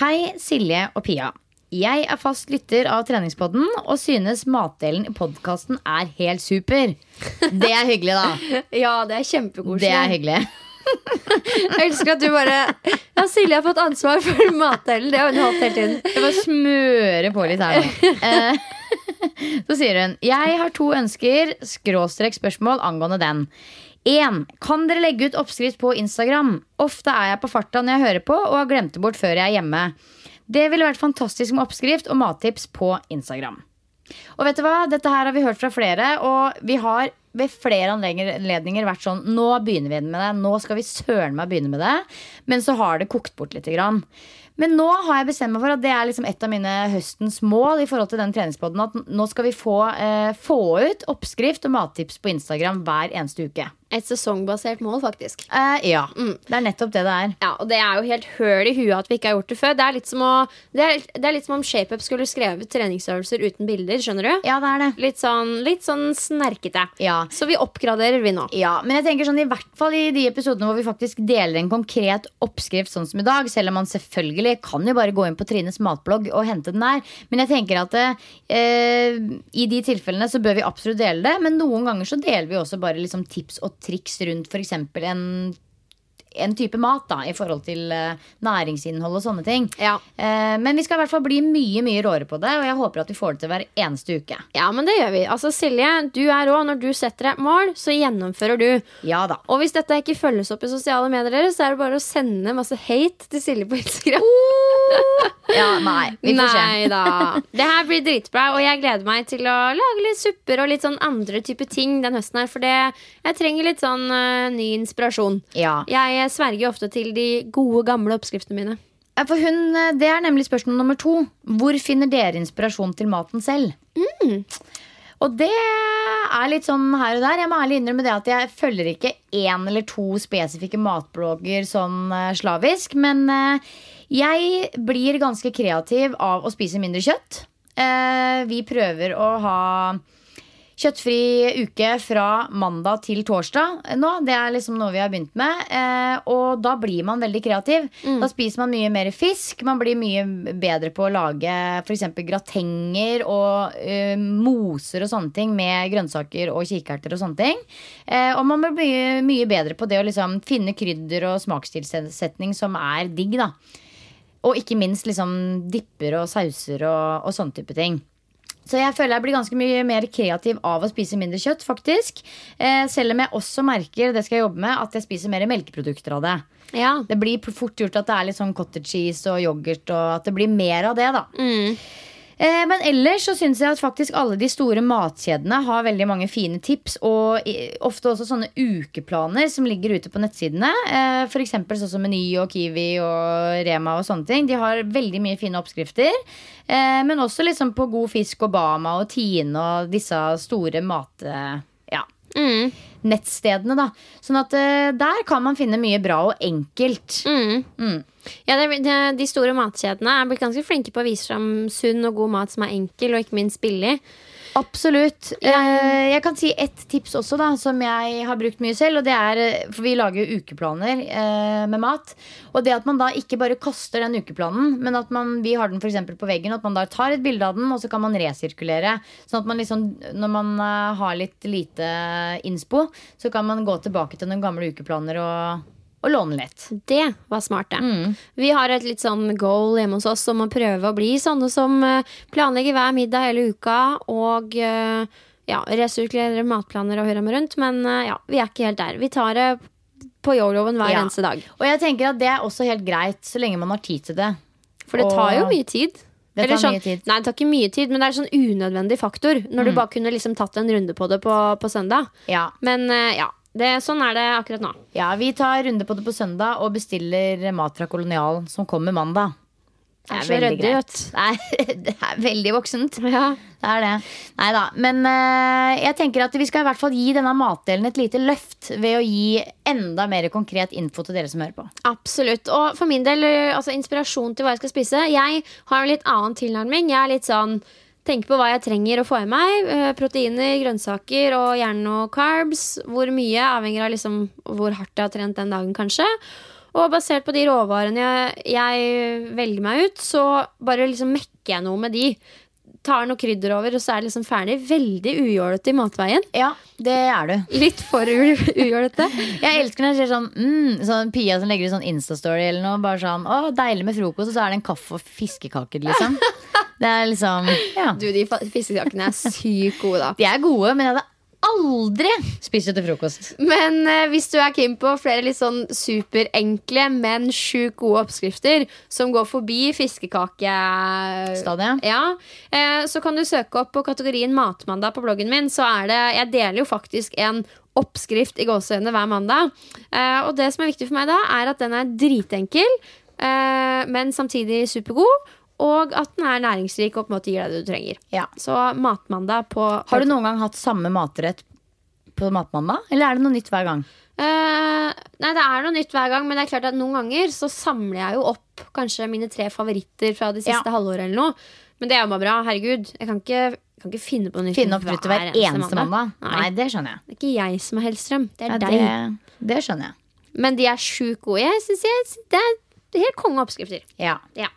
Hei, Silje og Pia. Jeg er fast lytter av treningspodden og synes matdelen i podkasten er helt super. Det er hyggelig, da. Ja, det er kjempekoselig. Det er hyggelig. Jeg elsker at du bare Ja, Silje har fått ansvar for matdelen. Det har hun hatt hele tiden. Jeg bare smører på litt her nå. Eh, Så sier hun Jeg har to ønsker, skråstrek spørsmål angående den. 1. Kan dere legge ut oppskrift på Instagram? Ofte er jeg på farta når jeg hører på, og har glemt det bort før jeg er hjemme. Det ville vært fantastisk med oppskrift og mattips på Instagram. Og vet du hva? Dette her har vi hørt fra flere, og vi har ved flere anledninger vært sånn Nå begynner vi med det. Nå skal vi søren meg begynne med det. Men så har det kokt bort litt. Grann. Men nå har jeg bestemt meg for at det er liksom et av mine høstens mål. i forhold til den treningspodden At nå skal vi få, eh, få ut oppskrift og mattips på Instagram hver eneste uke. Et sesongbasert mål, faktisk. Eh, ja, Det er nettopp det det er. Ja, og det er jo helt høl i huet at vi ikke har gjort det før. Det er litt som, å, det er, det er litt som om ShapeUp skulle skrevet treningsøvelser uten bilder. Skjønner du? Ja, det er det. Litt sånn, litt sånn snerkete. Ja. Så vi oppgraderer, vi nå. Ja, men jeg tenker sånn i hvert fall i de episodene hvor vi faktisk deler en konkret oppskrift sånn som i dag, selv om man selvfølgelig kan jo bare gå inn på Trines matblogg og hente den der. Men jeg tenker at eh, i de tilfellene så bør vi absolutt dele det. Men noen ganger så deler vi også bare liksom tips og triks rundt f.eks. en en type mat da, i forhold til eh, næringsinnhold og sånne ting. Ja. Eh, men vi skal i hvert fall bli mye mye råere på det, og jeg håper at vi får det til hver eneste uke. Ja, men det gjør vi. Altså, Silje, du er rå. Når du setter deg mål, så gjennomfører du. Ja da. Og hvis dette ikke følges opp i sosiale medier, deres, så er det bare å sende masse hate til Silje på Instagram. Ja, nei, vi får se. Nei da. Det her blir dritbra, og jeg gleder meg til å lage litt supper og litt sånn andre type ting den høsten her, for det, jeg trenger litt sånn uh, ny inspirasjon. Ja. Jeg sverger ofte til de gode, gamle oppskriftene mine. For hun, eh, det er nemlig spørsmål nummer to. Hvor finner dere inspirasjon til maten selv? Og det er litt sånn her og der. Jeg må ærlig innrømme det at jeg følger ikke én eller to spesifikke matblogger sånn eh, slavisk. Men eh, jeg blir ganske kreativ av å spise mindre kjøtt. Vi prøver å ha Kjøttfri uke fra mandag til torsdag nå. Det er liksom noe vi har begynt med. Eh, og da blir man veldig kreativ. Da spiser man mye mer fisk. Man blir mye bedre på å lage f.eks. gratenger og eh, moser og sånne ting med grønnsaker og kikerter og sånne ting. Eh, og man blir mye, mye bedre på det å liksom finne krydder og smakstilsetning som er digg. da Og ikke minst liksom dipper og sauser og, og sånne type ting. Så jeg føler jeg blir ganske mye mer kreativ av å spise mindre kjøtt, faktisk. Eh, selv om jeg også merker, det skal jeg jobbe med, at jeg spiser mer melkeprodukter av det. Ja. Det blir fort gjort at det er litt sånn cottage cheese og yoghurt, og at det blir mer av det, da. Eh, men ellers så syns jeg at faktisk alle de store matkjedene har veldig mange fine tips. Og ofte også sånne ukeplaner som ligger ute på nettsidene. F.eks. for eksempel sånn som Meny og Kiwi og Rema og sånne ting. De har veldig mye fine oppskrifter. Eh, men også liksom på God fisk og Bama og Tine og disse store mat... Ja, nettstedene, da. Sånn at uh, der kan man finne mye bra og enkelt. Ja, det, det, De store matkjedene er blitt ganske flinke på å vise fram sunn og god mat som er enkel og ikke minst billig. Absolutt. Eh, jeg kan si ett tips også, da, som jeg har brukt mye selv. Og det er, eh, For vi lager jo ukeplaner eh, med mat. Og det at man da ikke bare kaster den ukeplanen, men at man, vi har den for på veggen, og at man da tar et bilde av den, og så kan man resirkulere. Sånn at man liksom, når man har litt lite innspo, så kan man gå tilbake til noen gamle ukeplaner og, og låne litt. Det var smart, det. Vi har et litt sånn goal hjemme hos oss om å prøve å bli sånne som eh, planlegger hver middag hele uka og eh, ja, resirkulerer matplaner og høre meg rundt. Men eh, ja, vi er ikke helt der. Vi tar det på yoloen hver Ja. eneste dag. Og jeg tenker at det er også helt greit, så lenge man har tid til det. For det tar jo mye tid. Det Eller tar sånn, mye tid. Nei, det tar ikke mye tid, men det er en sånn unødvendig faktor. Når du bare kunne liksom tatt en runde på det på, på søndag. Ja. Men ja, det, sånn er det akkurat nå. Ja, Vi tar runde på det på søndag og bestiller mat fra Kolonial som kommer mandag. Det er så ryddig, vet du. Det er, det er veldig voksent. Ja. Det er det. Nei da. Men uh, jeg tenker at vi skal i hvert fall gi denne matdelen et lite løft ved å gi enda mer konkret info til dere som hører på. Absolutt. Og for min del, eh, altså inspirasjon til hva jeg skal spise. Jeg har en litt annen tilnærming. Jeg er litt sånn Tenker på hva jeg trenger å få i meg. eh, Proteiner, grønnsaker og gjerne noe carbs. Hvor mye avhenger av liksom hvor hardt jeg har trent den dagen, kanskje. Og basert på de råvarene jeg, jeg velger meg ut, så bare liksom mekker jeg noe med de. Tar noe krydder over, og så er det liksom ferdig. Veldig ujålete i matveien. Ja, det er du. Litt for ujålete. Jeg elsker når det skjer sånn, mm, sånn Pia som legger ut sånn Insta-story eller noe. Bare sånn, å, deilig med frokost, og så er det en kaffe og fiskekaker, liksom. Det er liksom, ja. Du, de fiskekakene er sykt gode, da. De er gode, men jeg hadde aldri spise til frokost. Men eh, hvis du er keen på flere litt sånn superenkle, men sjukt gode oppskrifter som går forbi fiskekake Stadiet? Ja, eh, så kan du søke opp på kategorien Matmandag på bloggen min. Så er det Jeg deler jo faktisk en oppskrift i gåseøynene hver mandag. Eh, og det som er viktig for meg da, er at den er dritenkel, eh, men samtidig supergod. Og at den er næringsrik og på en måte gir deg det du trenger. Ja. Så Matmandag på Har du noen gang hatt samme matrett på matmandag, eller er det noe nytt hver gang? Uh, nei, det er noe nytt hver gang, men det er klart at noen ganger så samler jeg jo opp kanskje mine tre favoritter fra det siste Ja. halvåret eller noe. Men det er jo bare bra. Herregud. Jeg kan ikke, kan ikke finne på noe nytt Finne opp hver eneste mandag? Nei. Nei, det skjønner jeg. Det er ikke jeg som har Hellstrøm. Det er Ja, deg. det, det skjønner jeg. Men de er sjukt gode. Jeg synes jeg, det er helt kongeoppskrifter. Ja. Ja.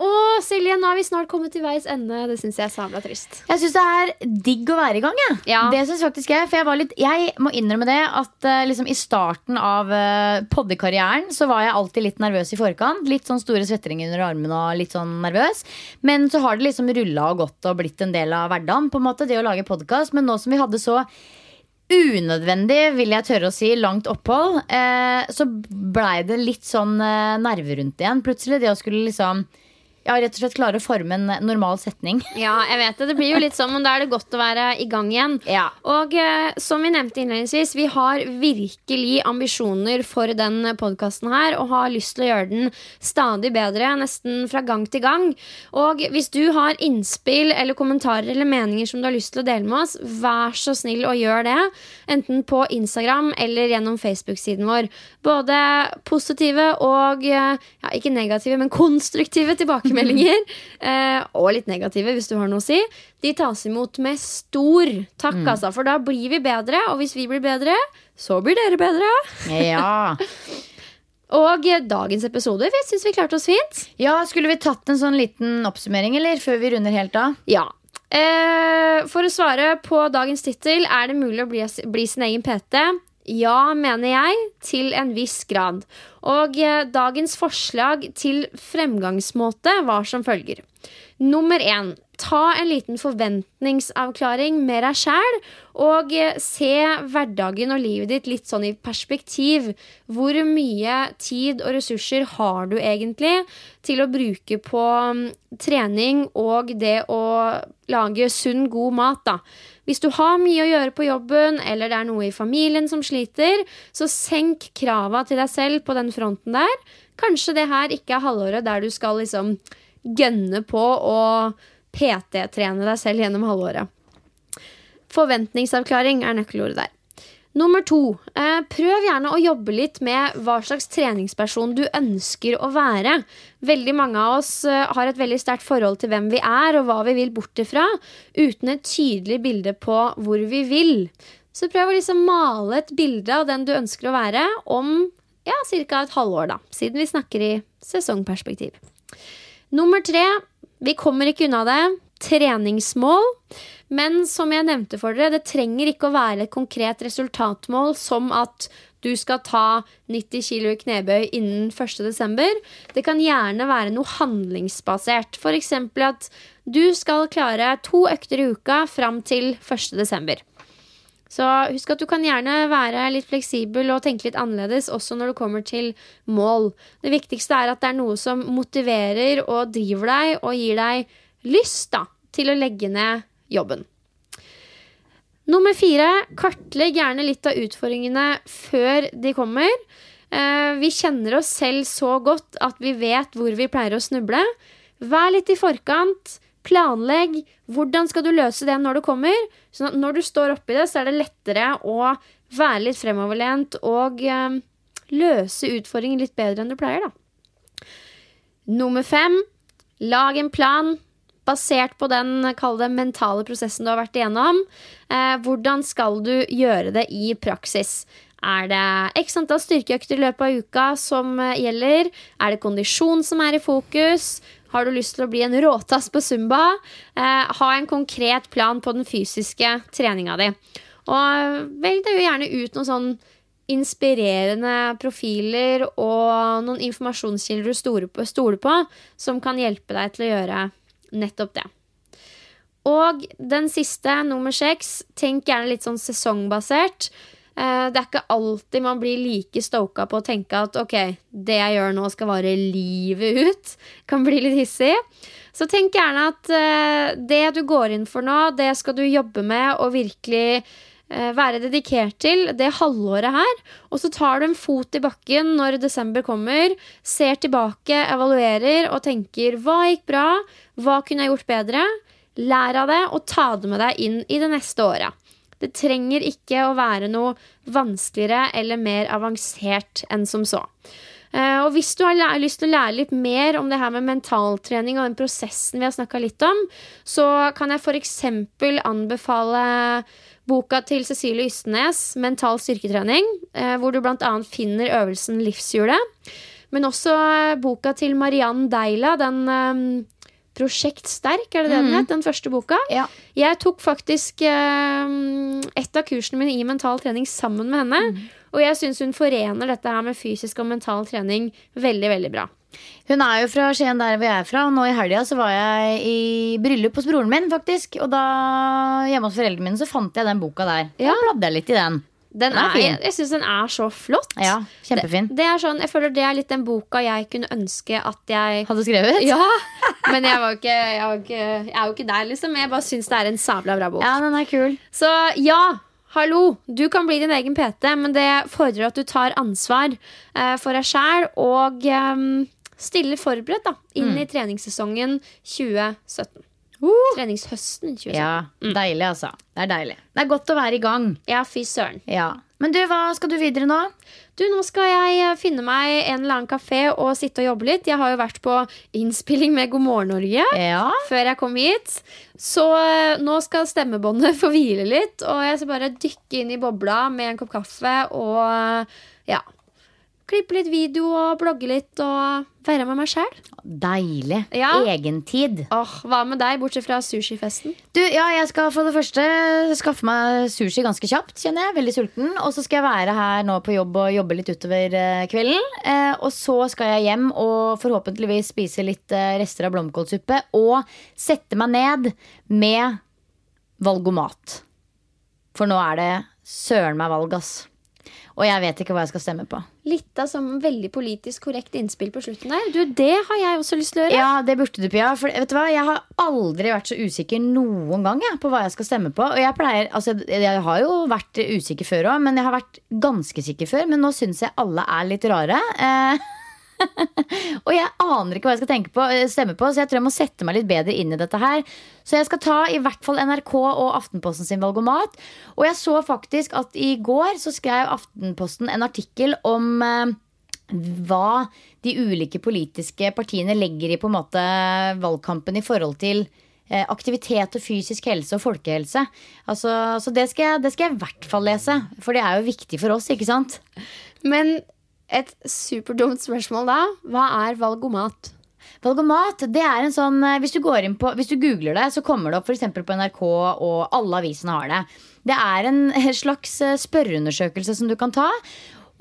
Og Silje, nå har vi snart kommet til veis ende. Det syns jeg er sabla trist. Jeg syns det er digg å være i gang. Jeg. Ja. Det synes faktisk jeg. For jeg, var litt, jeg må innrømme det at eh, liksom, i starten av uh, poddekarrieren så var jeg alltid litt nervøs i forkant. Litt sånn store svetteringer under armene og litt sånn nervøs. Men så har det liksom rulla og gått og blitt en del av hverdagen. På en måte, det å lage podkast. Men nå som vi hadde så unødvendig, vil jeg tørre å si, langt opphold, eh, så blei det litt sånn eh, nerve rundt igjen. Plutselig det å skulle liksom ja, rett og slett klare å forme en normal setning. Ja, jeg vet det. Det blir jo litt sånn, men da er det godt å være i gang igjen. Ja. Og eh, som vi nevnte innledningsvis, vi har virkelig ambisjoner for den podkasten her, og har lyst til å gjøre den stadig bedre, nesten fra gang til gang. Og hvis du har innspill eller kommentarer eller meninger som du har lyst til å dele med oss, vær så snill og gjør det. Enten på Instagram eller gjennom Facebook-siden vår. Både positive og eh, ja, ikke negative, men konstruktive tilbakemeldinger. Eh, og litt negative, hvis du har noe å si. De tas imot med stor takk, altså. For da blir vi bedre, og hvis vi blir bedre, så blir dere bedre. Ja. Og dagens episode, vi syns vi klarte oss fint. ja, skulle vi tatt en sånn liten oppsummering, eller? Før vi runder helt av? Ja. Eh, for å svare på dagens tittel, er det mulig å bli, bli sin egen PT? Ja, mener jeg, til en viss grad. Og eh, dagens forslag til fremgangsmåte var som følger. Nummer én. Ta en liten forventningsavklaring med deg sjæl. Og eh, se hverdagen og livet ditt litt sånn i perspektiv. Hvor mye tid og ressurser har du egentlig til å bruke på mm, trening og det å lage sunn, god mat, da. Hvis du har mye å gjøre på jobben, eller det er noe i familien som sliter, så senk krava til deg selv på den fronten der. Kanskje det her ikke er halvåret der du skal liksom gønne på å PT-trene deg selv gjennom halvåret. Forventningsavklaring er nøkkelordet der. Nummer to. Eh, prøv gjerne å jobbe litt med hva slags treningsperson du ønsker å være. Veldig mange av oss eh, har et veldig sterkt forhold til hvem vi er og hva vi vil bort ifra, uten et tydelig bilde på hvor vi vil. Så prøv å liksom male et bilde av den du ønsker å være, om ja, et halvår, da, siden vi snakker i sesongperspektiv. Nummer tre. Vi kommer ikke unna det. Treningsmål. Men som jeg nevnte for dere, det trenger ikke å være et konkret resultatmål som at du skal ta 90 kg i knebøy innen 1.12. Det kan gjerne være noe handlingsbasert. F.eks. at du skal klare to økter i uka fram til 1.12. Så husk at du kan gjerne være litt fleksibel og tenke litt annerledes også når det kommer til mål. Det viktigste er at det er noe som motiverer og driver deg og gir deg lyst da, til å legge ned jobben. Nummer fire kartlegg gjerne litt av utfordringene før de kommer. Eh, vi kjenner oss selv så godt at vi vet hvor vi pleier å snuble. Vær litt i forkant. Planlegg. Hvordan skal du løse det når det kommer? Sånn at når du står oppi det, så er det lettere å være litt fremoverlent og eh, løse utfordringer litt bedre enn du pleier, da. Nummer fem lag en plan basert på den kall mentale prosessen du har vært igjennom. Eh, hvordan skal du gjøre det i praksis? Er det x antall styrkeøkter i løpet av uka som eh, gjelder? Er det kondisjon som er i fokus? Har du lyst til å bli en råtass på Zumba? Eh, ha en konkret plan på den fysiske treninga di. Og velg deg jo gjerne ut noen sånn inspirerende profiler og noen informasjonskilder du stoler på, som kan hjelpe deg til å gjøre nettopp det. Og den siste, nummer seks, tenk gjerne litt sånn sesongbasert. Eh, det er ikke alltid man blir like stoka på å tenke at ok, det jeg gjør nå skal vare livet ut. Kan bli litt hissig. Så tenk gjerne at eh, det du går inn for nå, det skal du jobbe med og virkelig eh, være dedikert til det halvåret her. Og så tar du en fot i bakken når desember kommer, ser tilbake, evaluerer og tenker hva gikk bra, hva kunne jeg gjort bedre? Lær av det, og ta det med deg inn i det neste året. Det trenger ikke å være noe vanskeligere eller mer avansert enn som så. Eh, og hvis du har lyst til å lære litt mer om det her med mentaltrening og den prosessen vi har snakka litt om, så kan jeg f.eks. anbefale boka til Cecilie Ystenes, 'Mental styrketrening', eh, hvor du bl.a. finner øvelsen Livshjulet. Men også boka til Mariann Deila, den eh, Prosjekt Sterk, er det det den Mm. het? Den første boka. Ja. Jeg tok faktisk eh, et av kursene mine i mental trening sammen med henne. Mm. Og jeg syns hun forener dette her med fysisk og mental trening veldig, veldig bra. Hun er jo fra Skien der hvor jeg er fra. Og nå i helga så var jeg i bryllup hos broren min, faktisk. Og da hjemme hos foreldrene mine så fant jeg den boka der. Ja. Da bladde jeg litt i den. Den er jeg jeg syns den er så flott. Ja, kjempefin. Det, det er sånn, jeg føler det er litt den boka jeg kunne ønske at jeg Hadde skrevet? Ja, men jeg, var ikke, jeg, var ikke, jeg er jo ikke der, liksom. Jeg bare syns det er en sabla bra bok. Ja, den er kul. Så ja, hallo, du kan bli din egen PT, men det fordrer at du tar ansvar eh, for deg sjæl og eh, stiller forberedt da, inn i treningssesongen 2017. Treningshøsten 2017. Ja, Deilig, altså. Det er deilig. Det er godt å være i gang. Ja, fy søren. Ja. Men du, hva skal du videre nå? Du, nå skal jeg eh, finne meg en eller annen kafé og sitte og jobbe litt. Jeg har jo vært på innspilling med God morgen Norge Ja. før jeg kom hit. Så eh, nå skal stemmebåndet få hvile litt, og jeg skal bare dykke inn i bobla med en kopp kaffe og eh, ja. Klippe litt video og blogge litt og være med meg sjæl. Deilig. Ja. Egentid. Åh, hva med deg, bortsett fra sushifesten? Du, ja, jeg skal for det første skaffe meg sushi ganske kjapt, kjenner jeg. Veldig sulten. Og så skal jeg være her nå på jobb og jobbe litt utover eh, kvelden. Eh, og så skal jeg hjem og forhåpentligvis spise litt eh, rester av blomkålsuppe. Og sette meg ned med valgomat. For nå er det søren meg valg, ass. Og jeg vet ikke hva jeg skal stemme på. Litt av som veldig politisk korrekt innspill på slutten der. Du, det har jeg også lyst til å gjøre. Ja, det burde du, Pia. For vet du hva? Jeg har aldri vært så usikker noen gang jeg, på hva jeg skal stemme på. Og jeg pleier, altså, jeg har jo vært usikker før òg, men jeg har vært ganske sikker før. Men nå syns jeg alle er litt rare. Eh, og jeg aner ikke hva jeg skal på, eh, stemme på, så jeg tror jeg må sette meg litt bedre inn i dette her. Så jeg skal ta i hvert fall NRK og Aftenposten sin valgomat. Og jeg så faktisk at i går så skrev Aftenposten en artikkel om eh, hva de ulike politiske partiene legger i på en måte valgkampen i forhold til eh, aktivitet og fysisk helse og folkehelse. Altså, så det skal, jeg, det skal jeg i hvert fall lese, for det er jo viktig for oss, ikke sant? Men et superdumt spørsmål da. Hva er valgomat? Valgomat, det er en sånn eh, Hvis du går inn på, hvis du googler det, så kommer det opp f.eks. på NRK, og alle avisene har det. Det er en slags eh, spørreundersøkelse som du kan ta.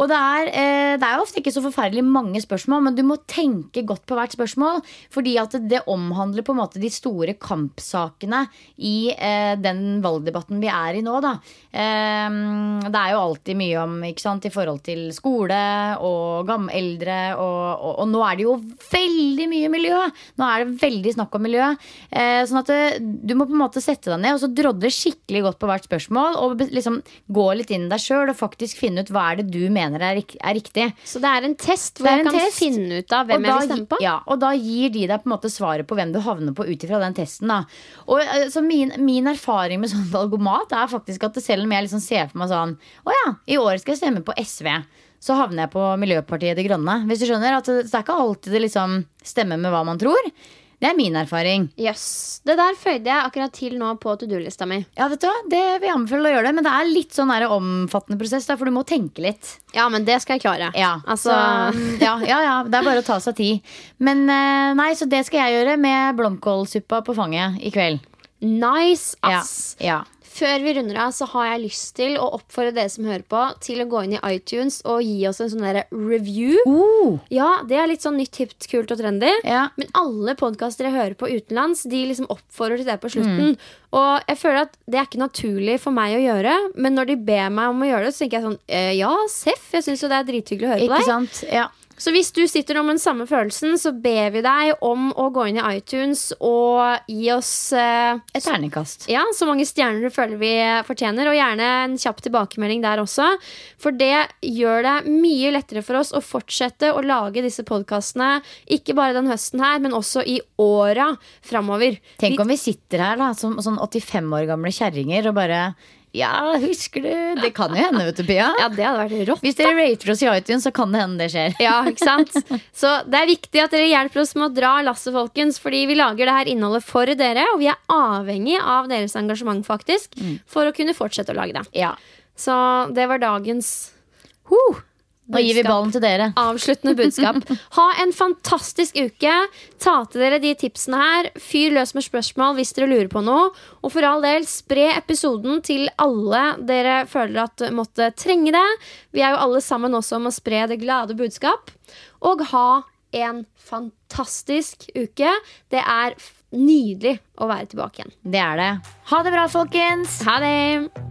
Og det er, eh, det er jo ofte ikke så forferdelig mange spørsmål, men du må tenke godt på hvert spørsmål. Fordi at det omhandler på en måte de store kampsakene i eh, den valgdebatten vi er i nå. Da. Eh, det er jo alltid mye om ikke sant, i forhold til skole og gammeldre. Og, og, og, nå er det jo veldig mye miljø! Nå er det veldig snakk om miljø. Eh, sånn at du må på en måte sette deg ned og så drodle skikkelig godt på hvert spørsmål. Og liksom gå litt inn i deg sjøl og faktisk finne ut hva er det du mener er, rik er riktig. Så det er en test hvor er jeg kan test. finne ut av hvem jeg vil stemme på? Ja, og da gir de deg på en måte svaret på hvem du havner på ut ifra den testen. Da. Og eh, så min, min erfaring med sånn valgomat er faktisk at selv om jeg liksom ser for meg sånn Å ja, i år skal jeg stemme på SV. Så havner jeg på Miljøpartiet De Grønne. Hvis du skjønner at det, det er ikke alltid det liksom stemmer med hva man tror. Det er min erfaring. Jøss. Det der føyde jeg akkurat til nå på to do-lista mi. Ja, vet du hva, Det vil jeg anbefale å gjøre det, men det er litt sånn der omfattende prosess, da, for du må tenke litt. Ja, men det skal jeg klare. Ja, Altså- så, ja, ja, ja, det er bare å ta seg tid. Men eh, nei, så det skal jeg gjøre med blomkålsuppa på fanget i kveld. Nice, Ja, ass. ja. Før vi runder av, så har jeg lyst til å oppfordre dere som hører på, til å gå inn i iTunes og gi oss en sånn derre review. Uh, Ja, det er litt sånn nytt, hipt, kult og trendy. ja. Men alle podkaster jeg hører på utenlands, de liksom oppfordrer til det på slutten. Mm. Og jeg føler at det er ikke naturlig for meg å gjøre, men når de ber meg om å gjøre det, så tenker jeg sånn eh, Ja, Seff, jeg syns jo det er drithyggelig å høre på Ikke deg. sant? Ja. Så hvis du sitter om den samme følelsen, så ber vi deg om å gå inn i iTunes og gi oss eh, Et terningkast. ja, så mange stjerner du føler vi fortjener, og gjerne en kjapp tilbakemelding der også. For det gjør det mye lettere for oss å fortsette å lage disse podkastene, ikke bare den høsten her, men også i åra framover. Tenk om vi sitter her da som sånn 85 år gamle kjerringer og bare Ja, husker du? Det kan jo hende, vet du, Pia. Ja, det hadde vært rått. Hvis dere rater oss i iTunes, så kan det hende det skjer. Ja, ikke sant? Så det er viktig at dere hjelper oss med å dra lasset, folkens. Fordi vi lager det her innholdet for dere, og vi er avhengig av deres engasjement, faktisk, for å kunne fortsette å lage det. Ja. Så det var dagens huh, Nå gir vi ballen til dere. Avsluttende budskap. Ha en fantastisk uke. Ta til dere de tipsene her. Fyr løs med spørsmål hvis dere lurer på noe. Og for all del, spre episoden til alle dere føler at måtte trenge det. Vi er jo alle sammen også om å spre det glade budskap. Og ha en fantastisk uke. Det er nydelig å være tilbake igjen. Det er det. Ha det bra, folkens. Ha det!